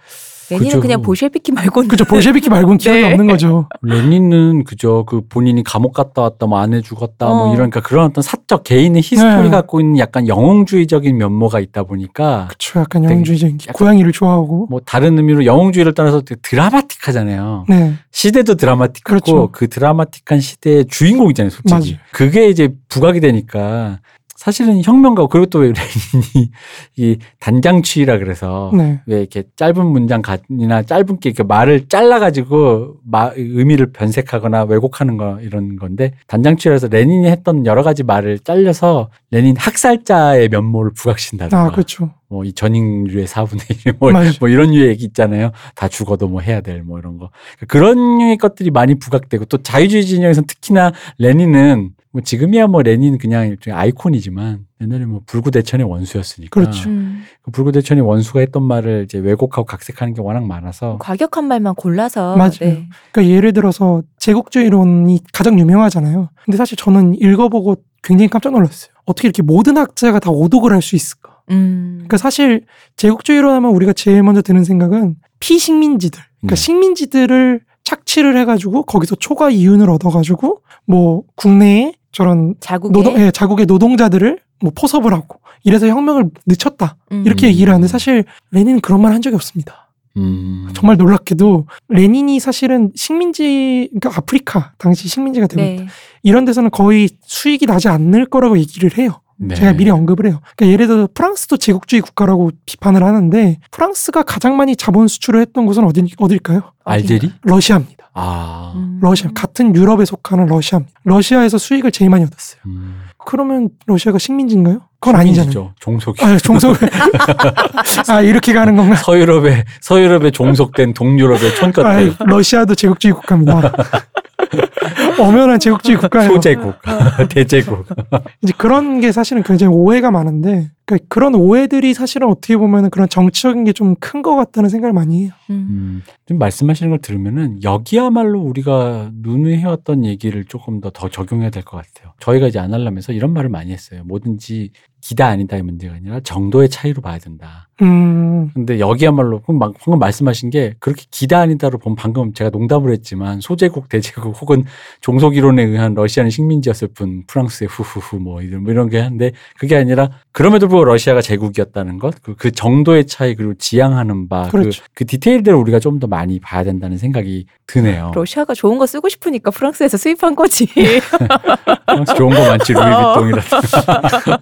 레닌은 그죠. 그냥 볼셰비키 말고는 그죠 볼셰비키 말고는 기억이 네. 없는 거죠. 레닌은 그저 그 본인이 감옥 갔다 왔다 뭐 아내 죽었다 뭐 어. 이러니까 그런 어떤 사적 개인의 history 네. 갖고 있는 약간 영웅주의적인 면모가 있다 보니까 그쵸 약간 되게 영웅주의적인 약간- 고양이를 좋아하고 뭐 다른 의미로 영웅주의를 떠나서 되게 드라마틱하잖아요. 네 시대도 드라마틱하고 그렇죠. 그 드라마틱한 시대의 주인공이잖아요, 솔직히. 맞아요. 그게 이제 부각이 되니까 사실은 혁명가 그리고 또왜 레닌이 이 단장취라 그래서 네. 왜 이렇게 짧은 문장이나 짧은 게 이렇게 말을 잘라가지고 마, 의미를 변색하거나 왜곡하는 거 이런 건데 단장취라서 레닌이 했던 여러 가지 말을 잘려서 레닌 학살자의 면모를 부각신다든가 아, 그렇죠. 뭐 이 전인류의 4분의 1, 뭐. 뭐 이런 류의 얘기 있잖아요. 다 죽어도 뭐 해야 될 뭐 이런 거. 그런 류의 것들이 많이 부각되고 또 자유주의 진영에서는 특히나 레닌은 뭐 지금이야 뭐 레닌 그냥 일종의 아이콘이지만 옛날에 뭐 불구대천의 원수였으니까. 그렇죠. 음. 그 불구대천의 원수가 했던 말을 이제 왜곡하고 각색하는 게 워낙 많아서 과격한 말만 골라서 맞아요. 네. 그러니까 예를 들어서 제국주의론이 가장 유명하잖아요. 근데 사실 저는 읽어보고 굉장히 깜짝 놀랐어요. 어떻게 이렇게 모든 학자가 다 오독을 할 수 있을까? 음. 그러니까 사실 제국주의론 하면 우리가 제일 먼저 드는 생각은 피식민지들, 그러니까 네. 식민지들을 착취를 해가지고 거기서 초과 이윤을 얻어가지고 뭐 국내에 저런 자국의 노동, 예, 자국의 노동자들을 뭐 포섭을 하고 이래서 혁명을 늦췄다 음. 이렇게 얘기를 하는데 사실 레닌은 그런 말 한 적이 없습니다. 음. 정말 놀랍게도 레닌이 사실은 식민지 그러니까 아프리카 당시 식민지가 되고 네. 이런 데서는 거의 수익이 나지 않을 거라고 얘기를 해요. 네. 제가 미리 언급을 해요. 그러니까 예를 들어 프랑스도 제국주의 국가라고 비판을 하는데 프랑스가 가장 많이 자본 수출을 했던 곳은 어디 어딜까요? 알제리? 러시아입니다. 아. 음. 러시아 같은 유럽에 속하는 러시아입니다. 러시아에서 수익을 제일 많이 얻었어요. 음. 그러면 러시아가 식민지인가요? 그건 아니잖아요. 종속이. 아, 종속. 아, 이렇게 가는 건가? 서유럽에 서유럽에 종속된 동유럽의 아, 촌것들 러시아도 제국주의 국가입니다. 엄연한 제국주의 국가예요. 소제국 대제국 이제 그런 게 사실은 굉장히 오해가 많은데, 그러니까 그런 오해들이 사실은 어떻게 보면 그런 정치적인 게 좀 큰 것 같다는 생각을 많이 해요. 음. 음, 지금 말씀하시는 걸 들으면은 여기야말로 우리가 누누이 해왔던 얘기를 조금 더 더 적용해야 될 것 같아요. 저희가 이제 아날람에서 이런 말을 많이 했어요. 뭐든지 기다 아니다의 문제가 아니라 정도의 차이로 봐야 된다. 음, 근데 여기야말로 막 방금 말씀하신 게 그렇게 기다 아니다로 보면 방금 제가 농담을 했지만 소제국 대제국 혹은 종속 이론에 의한 러시아는 식민지였을 뿐 프랑스의 후후후 뭐 이런 뭐 이런 게 한데 그게 아니라 그럼에도 불구하고 러시아가 제국이었다는 것그 그 정도의 차이 그리고 지향하는 바그 그렇죠. 그 디테일들을 우리가 좀 더 많이 봐야 된다는 생각이 드네요. 러시아가 좋은 거 쓰고 싶으니까 프랑스에서 수입한 거지. 프랑스 좋은 거 많지 어. 루이비통이라든가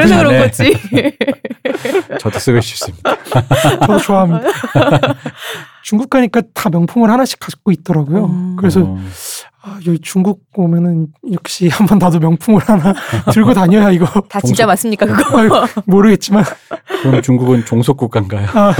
그래서 그런 네. 거지. 저도 쓰고 싶습니다. 저도 좋아합니다. 중국 가니까 다 명품을 하나씩 갖고 있더라고요. 음. 그래서 어, 아, 여기 중국 오면은 역시 한번 나도 명품을 하나 들고 다녀야 이거 다 진짜 동서- 맞습니까 그거? 아유, 모르겠지만 그럼 중국은 종속 국가인가요? 아,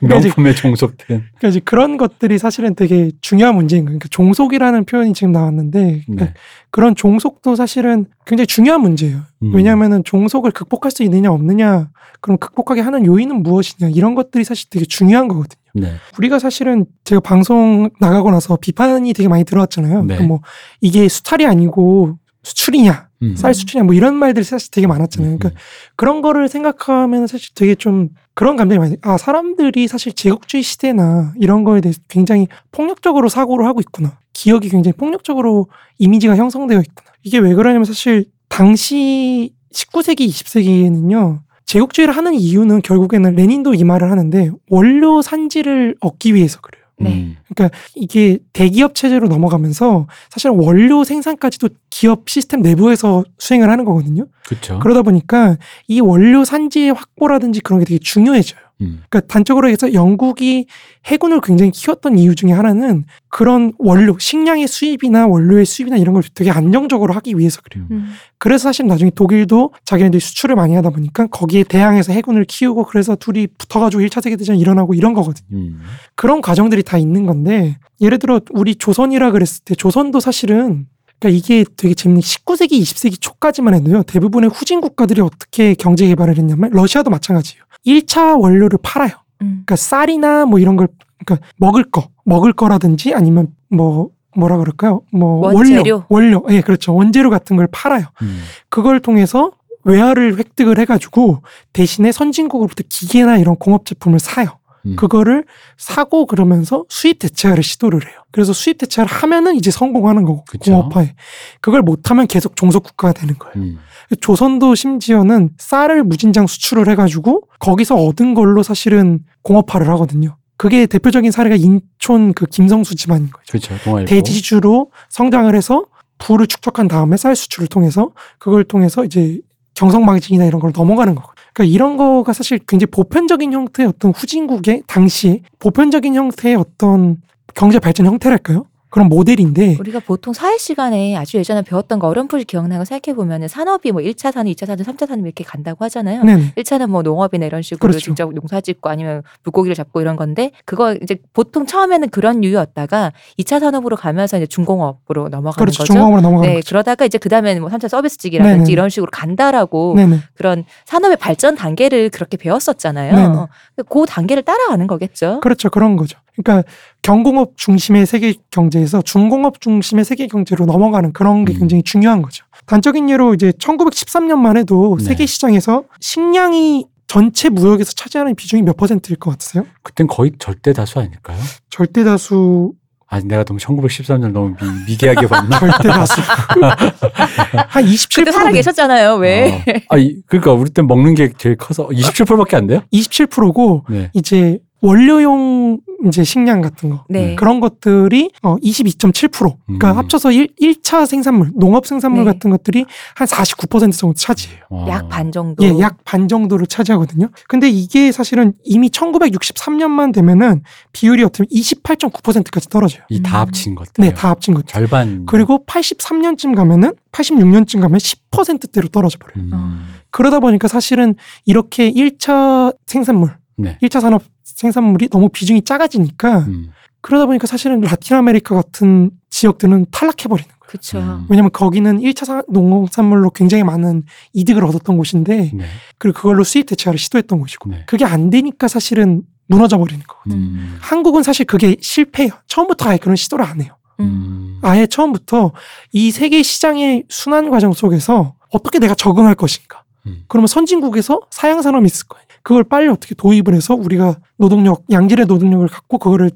명품에 종속된. 그러니까 이제 그런 것들이 사실은 되게 중요한 문제인 거예요. 그러니까 종속이라는 표현이 지금 나왔는데 그러니까 네. 그런 종속도 사실은 굉장히 중요한 문제예요. 음. 왜냐하면은 종속을 극복할 수 있느냐 없느냐 그럼 극복하게 하는 요인은 무엇이냐 이런 것들이 사실 되게 중요한 거거든요. 네. 우리가 사실은 제가 방송 나가고 나서 비판이 되게 많이 들어왔잖아요. 네. 그뭐 이게 수탈이 아니고 수출이냐, 음. 쌀 수출이냐 뭐 이런 말들이 사실 되게 많았잖아요. 그러니까 그런 거를 생각하면 사실 되게 좀 그런 감정이 많이 아 사람들이 사실 제국주의 시대나 이런 거에 대해서 굉장히 폭력적으로 사고를 하고 있구나. 기억이 굉장히 폭력적으로 이미지가 형성되어 있구나. 이게 왜 그러냐면 사실 당시 19세기, 20세기에는요. 제국주의를 하는 이유는 결국에는 레닌도 이 말을 하는데 원료 산지를 얻기 위해서 그래요. 네. 음. 그러니까 이게 대기업 체제로 넘어가면서 사실 원료 생산까지도 기업 시스템 내부에서 수행을 하는 거거든요. 그렇죠. 그러다 보니까 이 원료 산지의 확보라든지 그런 게 되게 중요해져요. 음. 그러니까 단적으로 해서 영국이 해군을 굉장히 키웠던 이유 중에 하나는 그런 원료, 식량의 수입이나 원료의 수입이나 이런 걸 되게 안정적으로 하기 위해서 그래요. 음. 그래서 사실 나중에 독일도 자기네들이 수출을 많이 하다 보니까 거기에 대항해서 해군을 키우고 그래서 둘이 붙어가지고 1차 세계대전이 일어나고 이런 거거든요. 음. 그런 과정들이 다 있는 건데 예를 들어 우리 조선이라 그랬을 때 조선도 사실은 그러니까 이게 되게 재밌는 게 19세기, 20세기 초까지만 해도요. 대부분의 후진 국가들이 어떻게 경제 개발을 했냐면 러시아도 마찬가지예요. 1차 원료를 팔아요. 음. 그러니까 쌀이나 뭐 이런 걸 그러니까 먹을 거, 먹을 거라든지 아니면 뭐 뭐라 그럴까요? 뭐 원재료. 원료, 원료. 예, 그렇죠. 원재료 같은 걸 팔아요. 음. 그걸 통해서 외화를 획득을 해가지고 대신에 선진국으로부터 기계나 이런 공업 제품을 사요. 음. 그거를 사고 그러면서 수입 대체화를 시도를 해요. 그래서 수입 대체화를 하면은 이제 성공하는 거고 그쵸. 공업화에 그걸 못하면 계속 종속 국가가 되는 거예요. 음. 조선도 심지어는 쌀을 무진장 수출을 해가지고 거기서 얻은 걸로 사실은 공업화를 하거든요. 그게 대표적인 사례가 인촌 그 김성수 집안인 거죠. 그렇죠. 대지주로 성장을 해서 부를 축적한 다음에 쌀 수출을 통해서 그걸 통해서 이제 경성망진이나 이런 걸 넘어가는 거고. 그러니까 이런 거가 사실 굉장히 보편적인 형태의 어떤 후진국의 당시에 보편적인 형태의 어떤 경제 발전 형태랄까요? 그런 모델인데 우리가 보통 사회 시간에 아주 예전에 배웠던 거 어렴풋이 기억나고 생각해 보면은 산업이 뭐 1차 산업, 2차 산업, 3차 산업 이렇게 간다고 하잖아요. 네네. 1차는 뭐 농업이나 이런 식으로 그렇죠. 직접 농사 짓고 아니면 물고기를 잡고 이런 건데 그거 이제 보통 처음에는 그런 유였다가 2차 산업으로 가면서 이제 중공업으로 넘어가는 그렇죠. 거죠. 중공업으로 넘어가는 네, 거죠. 그러다가 이제 그다음에는 뭐 3차 서비스직이라든지 네네. 이런 식으로 간다라고 네네. 그런 산업의 발전 단계를 그렇게 배웠었잖아요. 네네. 어, 그 단계를 따라가는 거겠죠. 그렇죠. 그런 거죠. 그러니까 경공업 중심의 세계 경제에서 중공업 중심의 세계 경제로 넘어가는 그런 게 음. 굉장히 중요한 거죠. 단적인 예로 이제 1913년만 해도 네. 세계 시장에서 식량이 전체 무역에서 차지하는 비중이 몇 퍼센트일 것 같으세요? 그땐 거의 절대 다수 아닐까요? 절대 다수 아니 내가 너무 1913년 너무 미, 개하게 봤나? 절대 다수 한 27%. 그때 살아 계셨잖아요. 왜? 어. 아, 이, 그러니까 우리 때 먹는 게 제일 커서 27%밖에 안 돼요? 27%고 네. 이제 원료용 이제 식량 같은 거 네. 그런 것들이 어 22.7% 그러니까 음. 합쳐서 1, 1차 생산물 농업 생산물 네. 같은 것들이 한 49% 정도 차지해요. 와. 약반 정도. 예, 약 반 정도를 차지하거든요. 근데 이게 사실은 이미 1963년만 되면은 비율이 어떻게 28.9%까지 떨어져요. 이다 음. 합친 것들. 네, 다 합친 거죠. 절반. 그리고 83년쯤 가면은 86년쯤 가면 10%대로 떨어져 버려요. 음. 어. 그러다 보니까 사실은 이렇게 1차 생산물, 네. 1차 산업 생산물이 너무 비중이 작아지니까 음. 그러다 보니까 사실은 라틴 아메리카 같은 지역들은 탈락해 버리는 거예요. 그쵸. 음. 왜냐면 거기는 1차 사- 농산물로 굉장히 많은 이득을 얻었던 곳인데 네. 그리고 그걸로 수입 대체화를 시도했던 곳이고 네. 그게 안 되니까 사실은 무너져 버리는 거거든요. 음. 한국은 사실 그게 실패해요. 처음부터 아예 그런 시도를 안 해요. 음. 아예 처음부터 이 세계 시장의 순환 과정 속에서 어떻게 내가 적응할 것인가. 음. 그러면 선진국에서 사양 산업이 있을 거예요. 그걸 빨리 어떻게 도입을 해서 우리가 노동력, 양질의 노동력을 갖고 그거를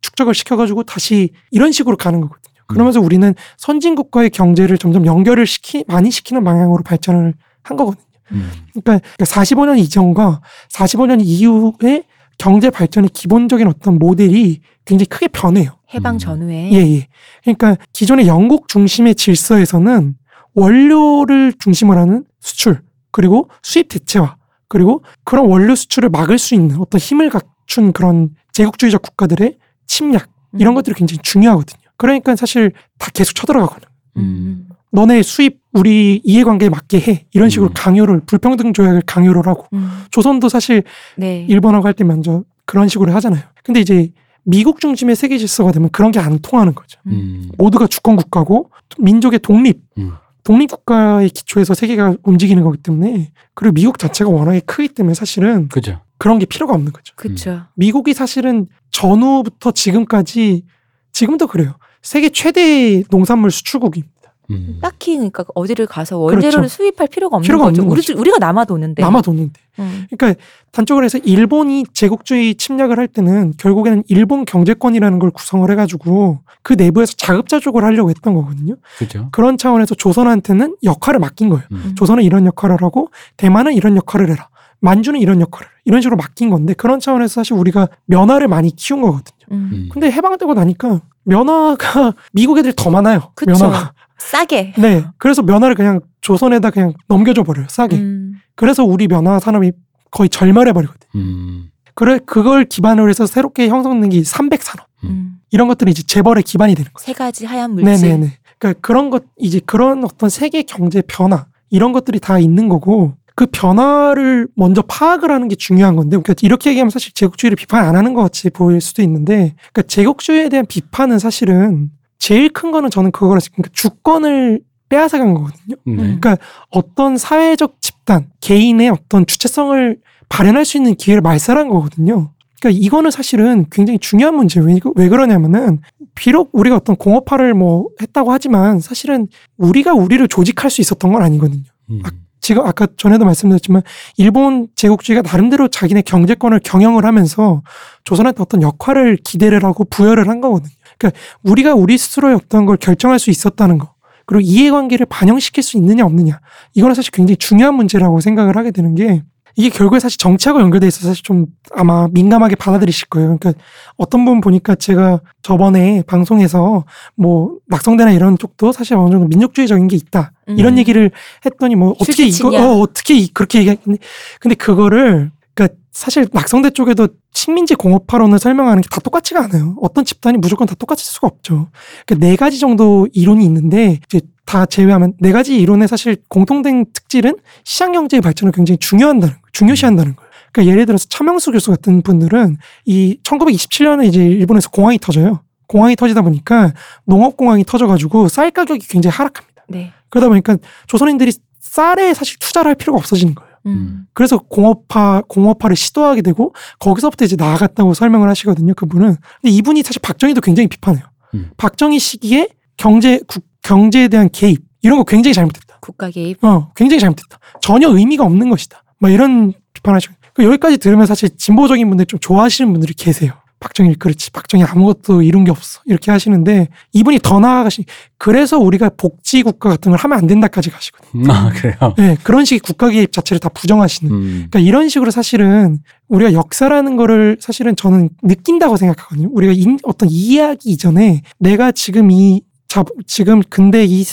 축적을 시켜가지고 다시 이런 식으로 가는 거거든요. 그러면서 우리는 선진국과의 경제를 점점 연결을 시키 많이 시키는 방향으로 발전을 한 거거든요. 음. 그러니까 45년 이전과 45년 이후의 경제 발전의 기본적인 어떤 모델이 굉장히 크게 변해요. 해방 음. 전후에 예, 예. 그러니까 기존의 영국 중심의 질서에서는 원료를 중심으로 하는 수출, 그리고 수입 대체화, 그리고 그런 원료 수출을 막을 수 있는 어떤 힘을 갖춘 그런 제국주의적 국가들의 침략, 이런 음. 것들이 굉장히 중요하거든요. 그러니까 사실 다 계속 쳐들어가거든요. 음. 너네 수입 우리 이해관계에 맞게 해. 이런 식으로 음. 강요를, 불평등 조약을 강요를 하고. 음. 조선도 사실 네. 일본하고 할 때 먼저 그런 식으로 하잖아요. 근데 이제 미국 중심의 세계 질서가 되면 그런 게 안 통하는 거죠. 음. 모두가 주권 국가고 민족의 독립, 음. 독립 국가의 기초에서 세계가 움직이는 거기 때문에 그리고 미국 자체가 워낙에 크기 때문에 사실은 그죠. 그런 게 필요가 없는 거죠. 그쵸. 미국이 사실은 전후부터 지금까지 지금도 그래요. 세계 최대 농산물 수출국입니다. 음. 딱히 그러니까 어디를 가서 원재료를 그렇죠. 수입할 필요가 없는 필요가 거죠. 없는 우리. 우리 가 남아도는데. 남아도는데. 음. 그러니까 단적으로 해서 일본이 제국주의 침략을 할 때는 결국에는 일본 경제권이라는 걸 구성을 해가지고 그 내부에서 자급자족을 하려고 했던 거거든요. 그죠. 그런 차원에서 조선한테는 역할을 맡긴 거예요. 음. 조선은 이런 역할을 하고 대만은 이런 역할을 해라. 만주는 이런 역할을. 이런 식으로 맡긴 건데 그런 차원에서 사실 우리가 면화를 많이 키운 거거든요. 음. 음. 근데 해방되고 나니까 면화가 미국 애들이 더 많아요. 그쵸. 면화가. 싸게. 네. 그래서 면화를 그냥 조선에다 그냥 넘겨줘 버려요. 싸게. 음. 그래서 우리 면화 산업이 거의 절멸해 버리거든요. 음. 그래 그걸 기반으로 해서 새롭게 형성된 게 300 산업. 음. 이런 것들이 이제 재벌의 기반이 되는 거죠. 세 가지 하얀 물질. 네네네. 그러니까 그런 것 이제 그런 어떤 세계 경제 변화 이런 것들이 다 있는 거고 그 변화를 먼저 파악을 하는 게 중요한 건데 그러니까 이렇게 얘기하면 사실 제국주의를 비판 안 하는 것 같이 보일 수도 있는데 그러니까 제국주의에 대한 비판은 사실은 제일 큰 거는 저는 그거라 그러니까 주권을 빼앗아간 거거든요. 네. 그러니까 어떤 사회적 집단 개인의 어떤 주체성을 발현할 수 있는 기회를 말살한 거거든요. 그러니까 이거는 사실은 굉장히 중요한 문제예요. 왜, 왜 그러냐면은 비록 우리가 어떤 공업화를 뭐 했다고 하지만 사실은 우리가 우리를 조직할 수 있었던 건 아니거든요. 음. 지금 아까 전에도 말씀드렸지만 일본 제국주의가 나름대로 자기네 경제권을 경영을 하면서 조선한테 어떤 역할을 기대를 하고 부여를 한 거거든요. 그러니까 우리가 우리 스스로의 어떤 걸 결정할 수 있었다는 거. 그리고 이해관계를 반영시킬 수 있느냐 없느냐. 이거는 사실 굉장히 중요한 문제라고 생각을 하게 되는 게 이게 결국에 사실 정치하고 연결돼 있어서 사실 좀 아마 민감하게 받아들이실 거예요. 그러니까 어떤 분 보니까 제가 저번에 방송에서 뭐 낙성대나 이런 쪽도 사실 어느 정도 민족주의적인 게 있다. 이런 음. 얘기를 했더니 뭐 어떻게 이거. 어, 어떻게 이- 그렇게 얘기했는데 근데 그거를 그러니까 사실 낙성대 쪽에도 식민지 공업화론을 설명하는 게 다 똑같지가 않아요. 어떤 집단이 무조건 다 똑같을 수가 없죠. 그러니까 네 가지 정도 이론이 있는데 이제 다 제외하면 네 가지 이론의 사실 공통된 특질은 시장 경제의 발전을 굉장히 중요한다는 거, 중요시한다는 거예요. 그러니까 예를 들어서 차명수 교수 같은 분들은 이 1927년에 이제 일본에서 공황이 터져요. 공황이 터지다 보니까 농업 공황이 터져가지고 쌀 가격이 굉장히 하락합니다. 네. 그러다 보니까 조선인들이 쌀에 사실 투자를 할 필요가 없어지는 거예요. 음. 그래서 공업화 공업화를 시도하게 되고 거기서부터 이제 나아갔다고 설명을 하시거든요. 그분은. 근데 이분이 사실 박정희도 굉장히 비판해요. 음. 박정희 시기에 경제 국, 경제에 대한 개입 이런 거 굉장히 잘못됐다. 국가 개입. 어, 굉장히 잘못됐다. 전혀 의미가 없는 것이다. 막 이런 비판하시고 그 여기까지 들으면 사실 진보적인 분들 좀 좋아하시는 분들이 계세요. 박정희 그렇지. 박정희 아무것도 이룬 게 없어. 이렇게 하시는데 이분이 더 나아가시. 그래서 우리가 복지 국가 같은 걸 하면 안 된다까지 가시거든요. 음, 아 그래요. 네, 그런 식의 국가 개입 자체를 다 부정하시는. 음. 그러니까 이런 식으로 사실은 우리가 역사라는 거를 사실은 저는 느낀다고 생각하거든요. 우리가 인- 어떤 이해하기 이전에 내가 지금 이 자, 지금 근데 이,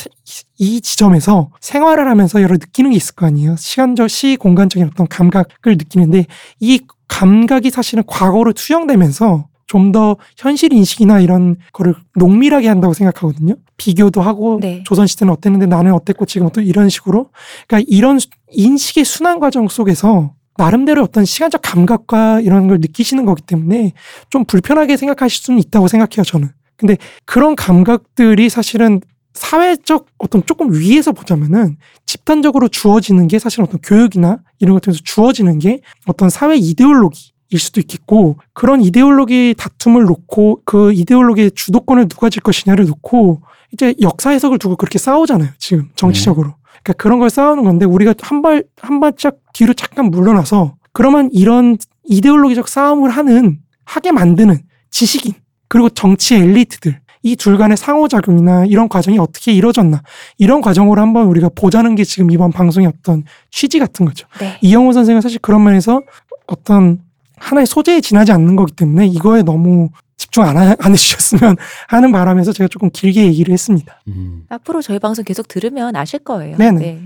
이 지점에서 생활을 하면서 여러 느끼는 게 있을 거 아니에요. 시간적, 시 공간적인 어떤 감각을 느끼는데 이 감각이 사실은 과거로 투영되면서 좀 더 현실 인식이나 이런 거를 농밀하게 한다고 생각하거든요. 비교도 하고 네. 조선 시대는 어땠는데 나는 어땠고 지금 또 이런 식으로. 그러니까 이런 수- 인식의 순환 과정 속에서 나름대로 어떤 시간적 감각과 이런 걸 느끼시는 거기 때문에 좀 불편하게 생각하실 수는 있다고 생각해요, 저는. 근데 그런 감각들이 사실은 사회적 어떤 조금 위에서 보자면은 집단적으로 주어지는 게 사실 어떤 교육이나 이런 것 통해서 주어지는 게 어떤 사회 이데올로기 일 수도 있겠고 그런 이데올로기 다툼을 놓고 그 이데올로기의 주도권을 누가 질 것이냐를 놓고 이제 역사 해석을 두고 그렇게 싸우잖아요 지금 정치적으로. 그러니까 그런 걸 싸우는 건데 우리가 한 발 한 발짝 뒤로 잠깐 물러나서 그러면 이런 이데올로기적 싸움을 하는 하게 만드는 지식인 그리고 정치 엘리트들 이 둘 간의 상호작용이나 이런 과정이 어떻게 이루어졌나 이런 과정으로 한번 우리가 보자는 게 지금 이번 방송의 어떤 취지 같은 거죠. 네. 이영호 선생은 사실 그런 면에서 어떤 하나의 소재에 지나지 않는 거기 때문에 이거에 너무 집중 안, 하- 안 해주셨으면 하는 바람에서 제가 조금 길게 얘기를 했습니다. 음. 앞으로 저희 방송 계속 들으면 아실 거예요. 네네. 네.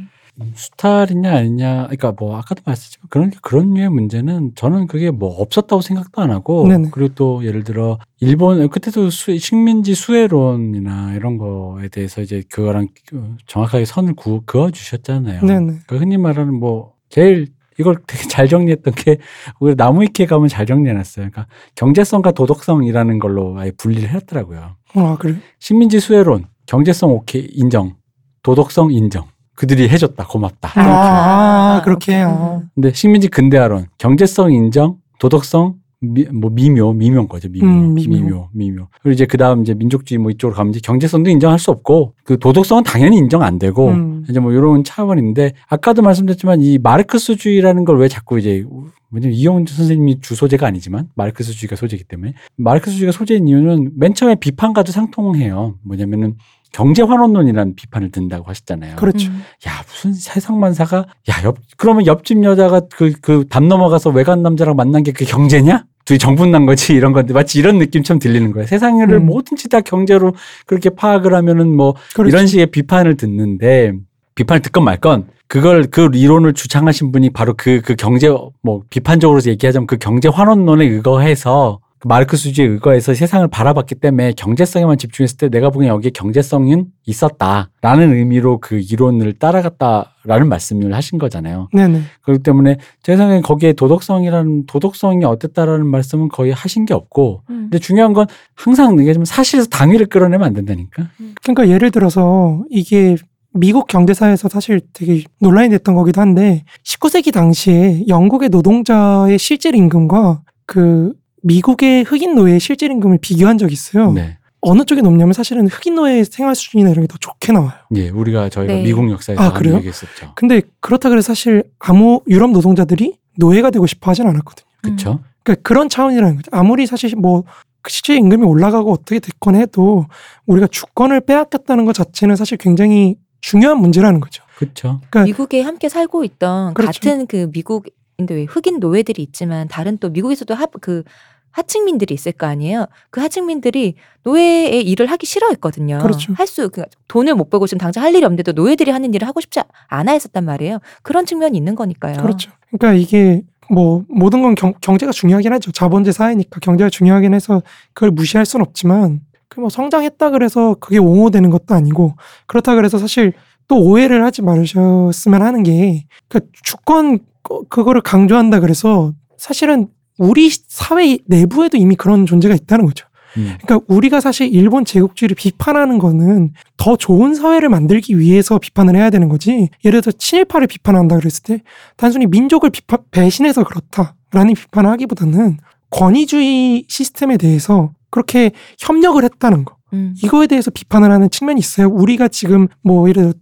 수탈이냐 아니냐, 그러니까 뭐 아까도 말씀했지만 그런 그런 류의 문제는 저는 그게 뭐 없었다고 생각도 안 하고 네네. 그리고 또 예를 들어 일본 그때도 수, 식민지 수혜론이나 이런 거에 대해서 이제 그거랑 그 정확하게 선을 구, 그어 주셨잖아요. 네네. 그러니까 흔히 말하는 뭐 제일 이걸 되게 잘 정리했던 게 우리 나무위키에 가면 잘 정리해놨어요. 그러니까 경제성과 도덕성이라는 걸로 아예 분리를 했더라고요. 아 그래. 식민지 수혜론, 경제성 오케이 인정, 도덕성 인정. 그들이 해줬다 고맙다. 아, 아, 아, 그렇게. 그렇구나. 아. 근데 식민지 근대화론, 경제성 인정, 도덕성 미, 뭐 미묘, 미묘인 거죠. 미묘, 음, 미묘. 미묘, 미묘. 그리고 이제 그 다음 이제 민족주의 뭐 이쪽으로 가면 이제 경제성도 인정할 수 없고 그 도덕성은 당연히 인정 안 되고 음. 이제 뭐 이런 차원인데 아까도 말씀드렸지만 이 마르크스주의라는 걸 왜 자꾸 이제 왜냐면 이영훈 선생님이 주 소재가 아니지만 마르크스주의가 소재이기 때문에 마르크스주의가 소재인 이유는 맨 처음에 비판과도 상통해요. 뭐냐면은 경제 환원론이라는 비판을 든다고 하셨잖아요. 그렇죠. 음. 야 무슨 세상 만사가 야 옆 그러면 옆집 여자가 그 그 담 넘어가서 외간 남자랑 만난 게그 경제냐? 둘이 정분 난 거지 이런 건데 마치 이런 느낌 처럼 들리는 거예요. 세상을 음. 뭐든지 다 경제로 그렇게 파악을 하면은 뭐 그렇죠. 이런 식의 비판을 듣는데 비판을 듣건 말건 그걸 그 이론을 주창하신 분이 바로 그그 경제 뭐 비판적으로 얘기하자면 그 경제 환원론에 의거해서 그 마르크스주의에 의거해서 세상을 바라봤기 때문에 경제성에만 집중했을 때 내가 보기엔 여기에 경제성은 있었다라는 의미로 그 이론을 따라갔다라는 말씀을 하신 거잖아요. 네네. 그렇기 때문에 제 생각엔 거기에 도덕성이라는 도덕성이 어땠다라는 말씀은 거의 하신 게 없고 음. 근데 중요한 건 항상 얘기하지만 사실에서 당위를 끌어내면 안 된다니까. 그러니까 예를 들어서 이게 미국 경제사에서 사실 되게 논란이 됐던 거기도 한데 19세기 당시에 영국의 노동자의 실질 임금과 그 미국의 흑인 노예의 실질 임금을 비교한 적이 있어요. 네. 어느 쪽이 높냐면 사실은 흑인 노예의 생활 수준이나 이런 게 더 좋게 나와요. 예, 우리가 저희가 네. 미국 역사에서 아, 그래요? 얘기했었죠. 근데 그렇다 그래서 사실 아무 유럽 노동자들이 노예가 되고 싶어 하진 않았거든요. 그렇죠. 그러니까 그런 차원이라는 거죠. 아무리 사실 뭐 실제 임금이 올라가고 어떻게 됐건 해도 우리가 주권을 빼앗겼다는 것 자체는 사실 굉장히 중요한 문제라는 거죠. 그렇죠. 그러니까 미국에 함께 살고 있던 그렇죠. 같은 그 미국 근데 왜 흑인 노예들이 있지만 다른 또 미국에서도 하, 그 하층민들이 있을 거 아니에요. 그 하층민들이 노예의 일을 하기 싫어했거든요. 그렇죠. 할수 그 돈을 못 벌고 지금 당장 할 일이 없는데도 노예들이 하는 일을 하고 싶지 않아 했었단 말이에요. 그런 측면이 있는 거니까요. 그렇죠. 그러니까 이게 뭐 모든 건 경, 경제가 중요하긴 하죠. 자본주의 사회니까 경제가 중요하긴 해서 그걸 무시할 순 없지만 그 뭐 성장했다 그래서 그게 옹호되는 것도 아니고 그렇다 그래서 사실 또 오해를 하지 말으셨으면 하는 게 그러니까 주권 그- 그거를 강조한다 그래서 사실은 우리 사회 내부에도 이미 그런 존재가 있다는 거죠. 음. 그러니까 우리가 사실 일본 제국주의를 비판하는 거는 더 좋은 사회를 만들기 위해서 비판을 해야 되는 거지. 예를 들어 친일파를 비판한다 그랬을 때 단순히 민족을 비판, 배신해서 그렇다라는 비판을 하기보다는 권위주의 시스템에 대해서 그렇게 협력을 했다는 거. 음. 이거에 대해서 비판을 하는 측면이 있어요. 우리가 지금 뭐 예를 들어 뭐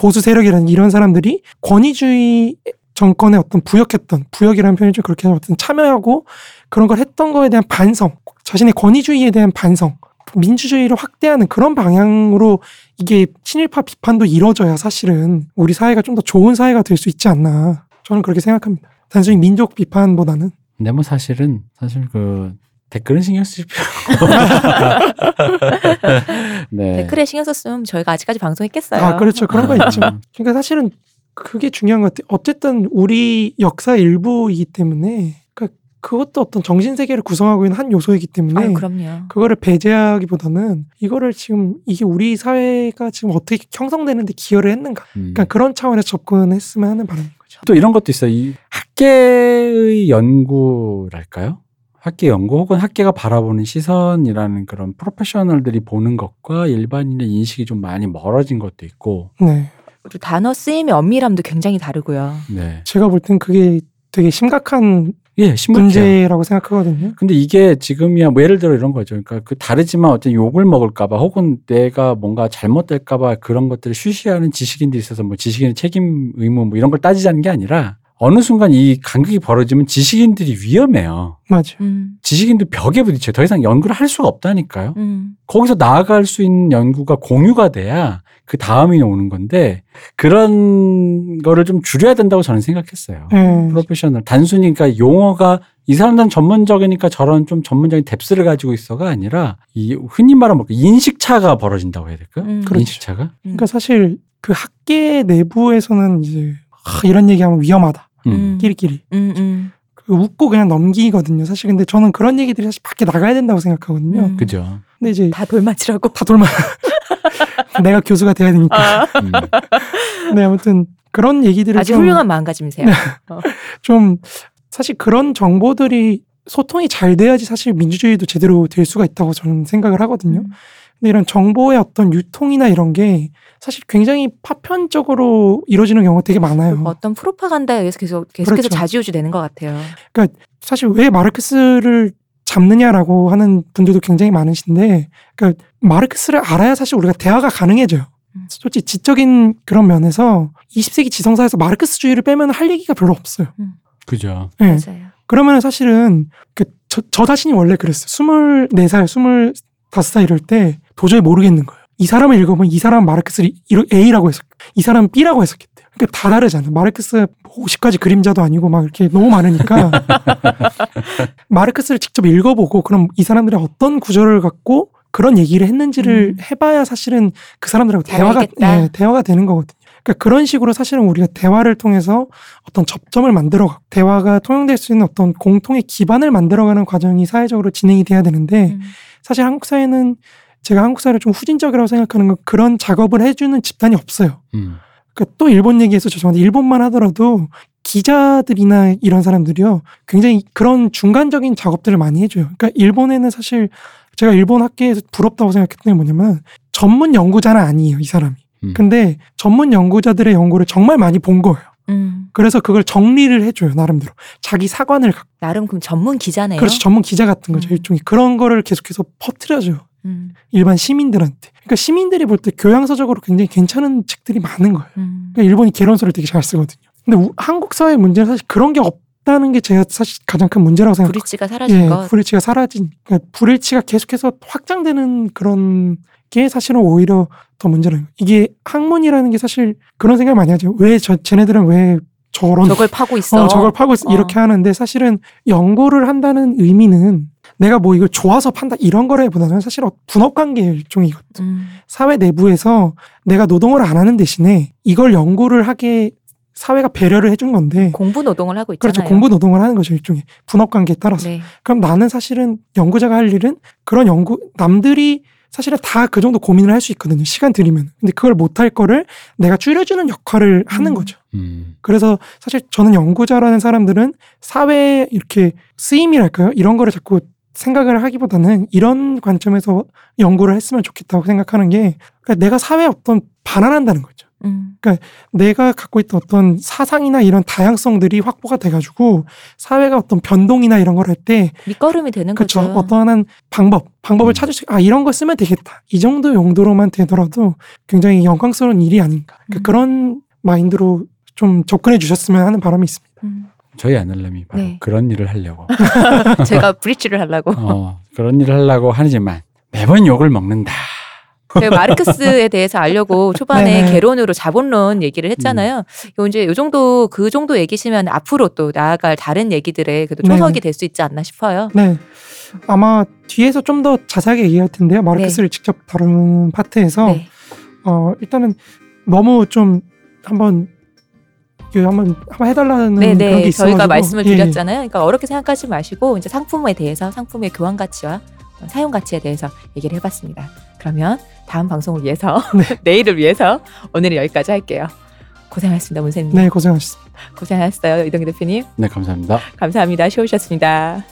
보수 세력이라는 이런 사람들이 권위주의 정권에 어떤 부역했던 부역이라는 표현이 좀 그렇게 어떤 참여하고 그런 걸 했던 거에 대한 반성, 자신의 권위주의에 대한 반성, 민주주의를 확대하는 그런 방향으로 이게 친일파 비판도 이뤄져야 사실은. 우리 사회가 좀 더 좋은 사회가 될 수 있지 않나. 저는 그렇게 생각합니다. 단순히 민족 비판보다는. 근데 뭐 사실은 사실 그 댓글은 신경 쓰실 필요. 네. 댓글에 신경 썼으면 저희가 아직까지 방송했겠어요. 아 그렇죠 그런 거 아. 있죠. 그러니까 사실은 그게 중요한 것 같아요. 어쨌든 우리 역사 일부이기 때문에 그러니까 그것도 어떤 정신 세계를 구성하고 있는 한 요소이기 때문에 아유, 그럼요. 그거를 배제하기보다는 이거를 지금 이게 우리 사회가 지금 어떻게 형성되는데 기여를 했는가. 음. 그러니까 그런 차원에서 접근했으면 하는 바람인 거죠. 또 이런 것도 있어요. 이 학계의 연구랄까요? 학계 연구 혹은 학계가 바라보는 시선이라는 그런 프로페셔널들이 보는 것과 일반인의 인식이 좀 많이 멀어진 것도 있고, 네. 그리고 단어 쓰임의 엄밀함도 굉장히 다르고요. 네. 제가 볼 땐 그게 되게 심각한 예, 심각해요. 문제라고 생각하거든요. 근데 이게 지금이야 뭐 예를 들어 이런 거죠. 그러니까 그 다르지만 어떤 욕을 먹을까봐 혹은 내가 뭔가 잘못될까봐 그런 것들을 쉬쉬하는 지식인들이 있어서 뭐 지식인의 책임 의무 뭐 이런 걸 따지자는 게 아니라 어느 순간 이 간극이 벌어지면 지식인들이 위험해요. 맞아요. 음, 지식인들 벽에 부딪혀요. 더 이상 연구를 할 수가 없다니까요. 음, 거기서 나아갈 수 있는 연구가 공유가 돼야 그 다음이 오는 건데 그런 거를 좀 줄여야 된다고 저는 생각했어요. 네. 프로페셔널 단순히 그러니까 용어가 이 사람들은 전문적이니까 저런 좀 전문적인 뎁스를 가지고 있어가 아니라 이 흔히 말하면 뭐 인식 차가 벌어진다고 해야 될까? 음. 그렇죠. 인식 차가. 음. 그러니까 사실 그 학계 내부에서는 이제 아, 이런 얘기하면 위험하다. 음. 끼리끼리. 음, 음, 그 웃고 그냥 넘기거든요. 사실 근데 저는 그런 얘기들이 사실 밖에 나가야 된다고 생각하거든요. 음. 그죠. 근데 이제 다 돌맞으라고. 다 돌만 내가 교수가 돼야 되니까. 음. 네 아무튼 그런 얘기들을 아주 좀, 훌륭한 마음가짐이세요. 좀 사실 그런 정보들이 소통이 잘 돼야지 사실 민주주의도 제대로 될 수가 있다고 저는 생각을 하거든요. 음. 근데 이런 정보의 어떤 유통이나 이런 게 사실 굉장히 파편적으로 이루어지는 경우가 되게 많아요. 어떤 프로파간다에 의해서 계속 계속해서 그렇죠. 좌지우지 되는 것 같아요. 사실 왜 마르크스를 잡느냐라고 하는 분들도 굉장히 많으신데, 그러니까 마르크스를 알아야 사실 우리가 대화가 가능해져요. 음. 솔직히 지적인 그런 면에서 20세기 지성사에서 마르크스주의를 빼면 할 얘기가 별로 없어요. 그죠. 예. 맞아요. 그러면 사실은 그 저, 저 자신이 원래 그랬어요. 24살, 25살 이럴 때 도저히 모르겠는 거예요. 이 사람을 읽어보면 이 사람 마르크스를 A라고 했었, 이 사람은 B라고 해석했대요. 그러니까 다 다르잖아요. 마르크스 50가지 그림자도 아니고 막 이렇게 너무 많으니까 마르크스를 직접 읽어보고 그럼 이 사람들이 어떤 구조를 갖고 그런 얘기를 했는지를 음. 해봐야 사실은 그 사람들하고 잘 대화가. 예, 대화가 되는 거거든요. 그러니까 그런 식으로 사실은 우리가 대화를 통해서 어떤 접점을 만들어가 대화가 통용될 수 있는 어떤 공통의 기반을 만들어가는 과정이 사회적으로 진행이 돼야 되는데 음. 사실 한국 사회는 제가 한국 사회를 좀 후진적이라고 생각하는 건 그런 작업을 해주는 집단이 없어요. 음. 그러니까 또 일본 얘기해서 죄송한데 일본만 하더라도 기자들이나 이런 사람들이요 굉장히 그런 중간적인 작업들을 많이 해줘요. 그러니까 일본에는 사실 제가 일본 학계에서 부럽다고 생각했던 게 뭐냐면 전문 연구자는 아니에요 이 사람이. 음. 근데 전문 연구자들의 연구를 정말 많이 본 거예요. 음. 그래서 그걸 정리를 해줘요 나름대로 자기 사관을 갖고 나름 그럼 전문 기자네요. 그렇죠 전문 기자 같은 거죠 음. 일종의 그런 거를 계속해서 퍼뜨려줘요 음. 일반 시민들한테 그러니까 시민들이 볼 때 교양서적으로 굉장히 괜찮은 책들이 많은 거예요 음. 그러니까 일본이 개론서를 되게 잘 쓰거든요 근데 우- 한국 사회 문제는 사실 그런 게 없다는 게 제가 사실 가장 큰 문제라고 생각해요 브릿지가 사라진 예, 것. 불일치가 사라진 그러니까 불일치가 계속해서 확장되는 그런 게 사실은 오히려 더 문제라는 거예요. 이게 학문이라는 게 사실 그런 생각 많이 하죠. 왜 저 쟤네들은 왜 저런 저걸 파고 있어. 어, 저걸 파고 있어 어. 이렇게 하는데 사실은 연구를 한다는 의미는 내가 뭐 이걸 좋아서 판다 이런 거라기보다는 사실 어, 분업 관계의 일종이거든. 음. 사회 내부에서 내가 노동을 안 하는 대신에 이걸 연구를 하게 사회가 배려를 해준 건데 공부 노동을 하고 있잖아요. 그렇죠 공부 노동을 하는 거죠 일종의 분업 관계에 따라서 네. 그럼 나는 사실은 연구자가 할 일은 그런 연구 남들이 사실은 다 그 정도 고민을 할 수 있거든요 시간 들이면 근데 그걸 못 할 거를 내가 줄여주는 역할을 하는 음. 거죠 음. 그래서 사실 저는 연구자라는 사람들은 사회에 이렇게 쓰임이랄까요? 이런 거를 자꾸 생각을 하기보다는 이런 관점에서 연구를 했으면 좋겠다고 생각하는 게 그러니까 내가 사회에 어떤 반환한다는 거죠. 음. 내가 갖고 있던 어떤 사상이나 이런 다양성들이 확보가 돼가지고 사회가 어떤 변동이나 이런 걸 할 때 밑거름이 되는 그렇죠. 거죠. 어떠한 방법, 방법을 음. 찾을 수, 아, 이런 거 쓰면 되겠다. 이 정도 용도로만 되더라도 굉장히 영광스러운 일이 아닌가. 그러니까 음. 그런 마인드로 좀 접근해 주셨으면 하는 바람이 있습니다. 음. 저희 아들님이 바로 네. 그런 일을 하려고 제가 브릿지를 하려고. 어, 그런 일을 하려고 하지만 매번 욕을 먹는다. 제가 마르크스에 대해서 알려고 초반에 네. 개론으로 자본론 얘기를 했잖아요. 요 이제 요 정도 그 정도 얘기시면 앞으로 또 나아갈 다른 얘기들의 그래도 초석이 네. 될수 있지 않나 싶어요. 네. 아마 뒤에서 좀 더 자세하게 얘기할 텐데요. 마르크스를 직접 다루는 파트에서 네. 어, 일단은 너무 좀 한번 그 한번 한번 해달라는 네, 그런 게 네. 있어가지고 저희가 말씀을 예, 예. 드렸잖아요. 그러니까 어렵게 생각하지 마시고 이제 상품에 대해서 상품의 교환 가치와 사용 가치에 대해서 얘기를 해봤습니다. 그러면 다음 방송을 위해서 네. 내일을 위해서 오늘은 여기까지 할게요. 고생하셨습니다, 문세님. 네 고생하셨습니다. 고생하셨어요, 이동기 대표님. 네, 감사합니다. 감사합니다. 쉬우셨습니다.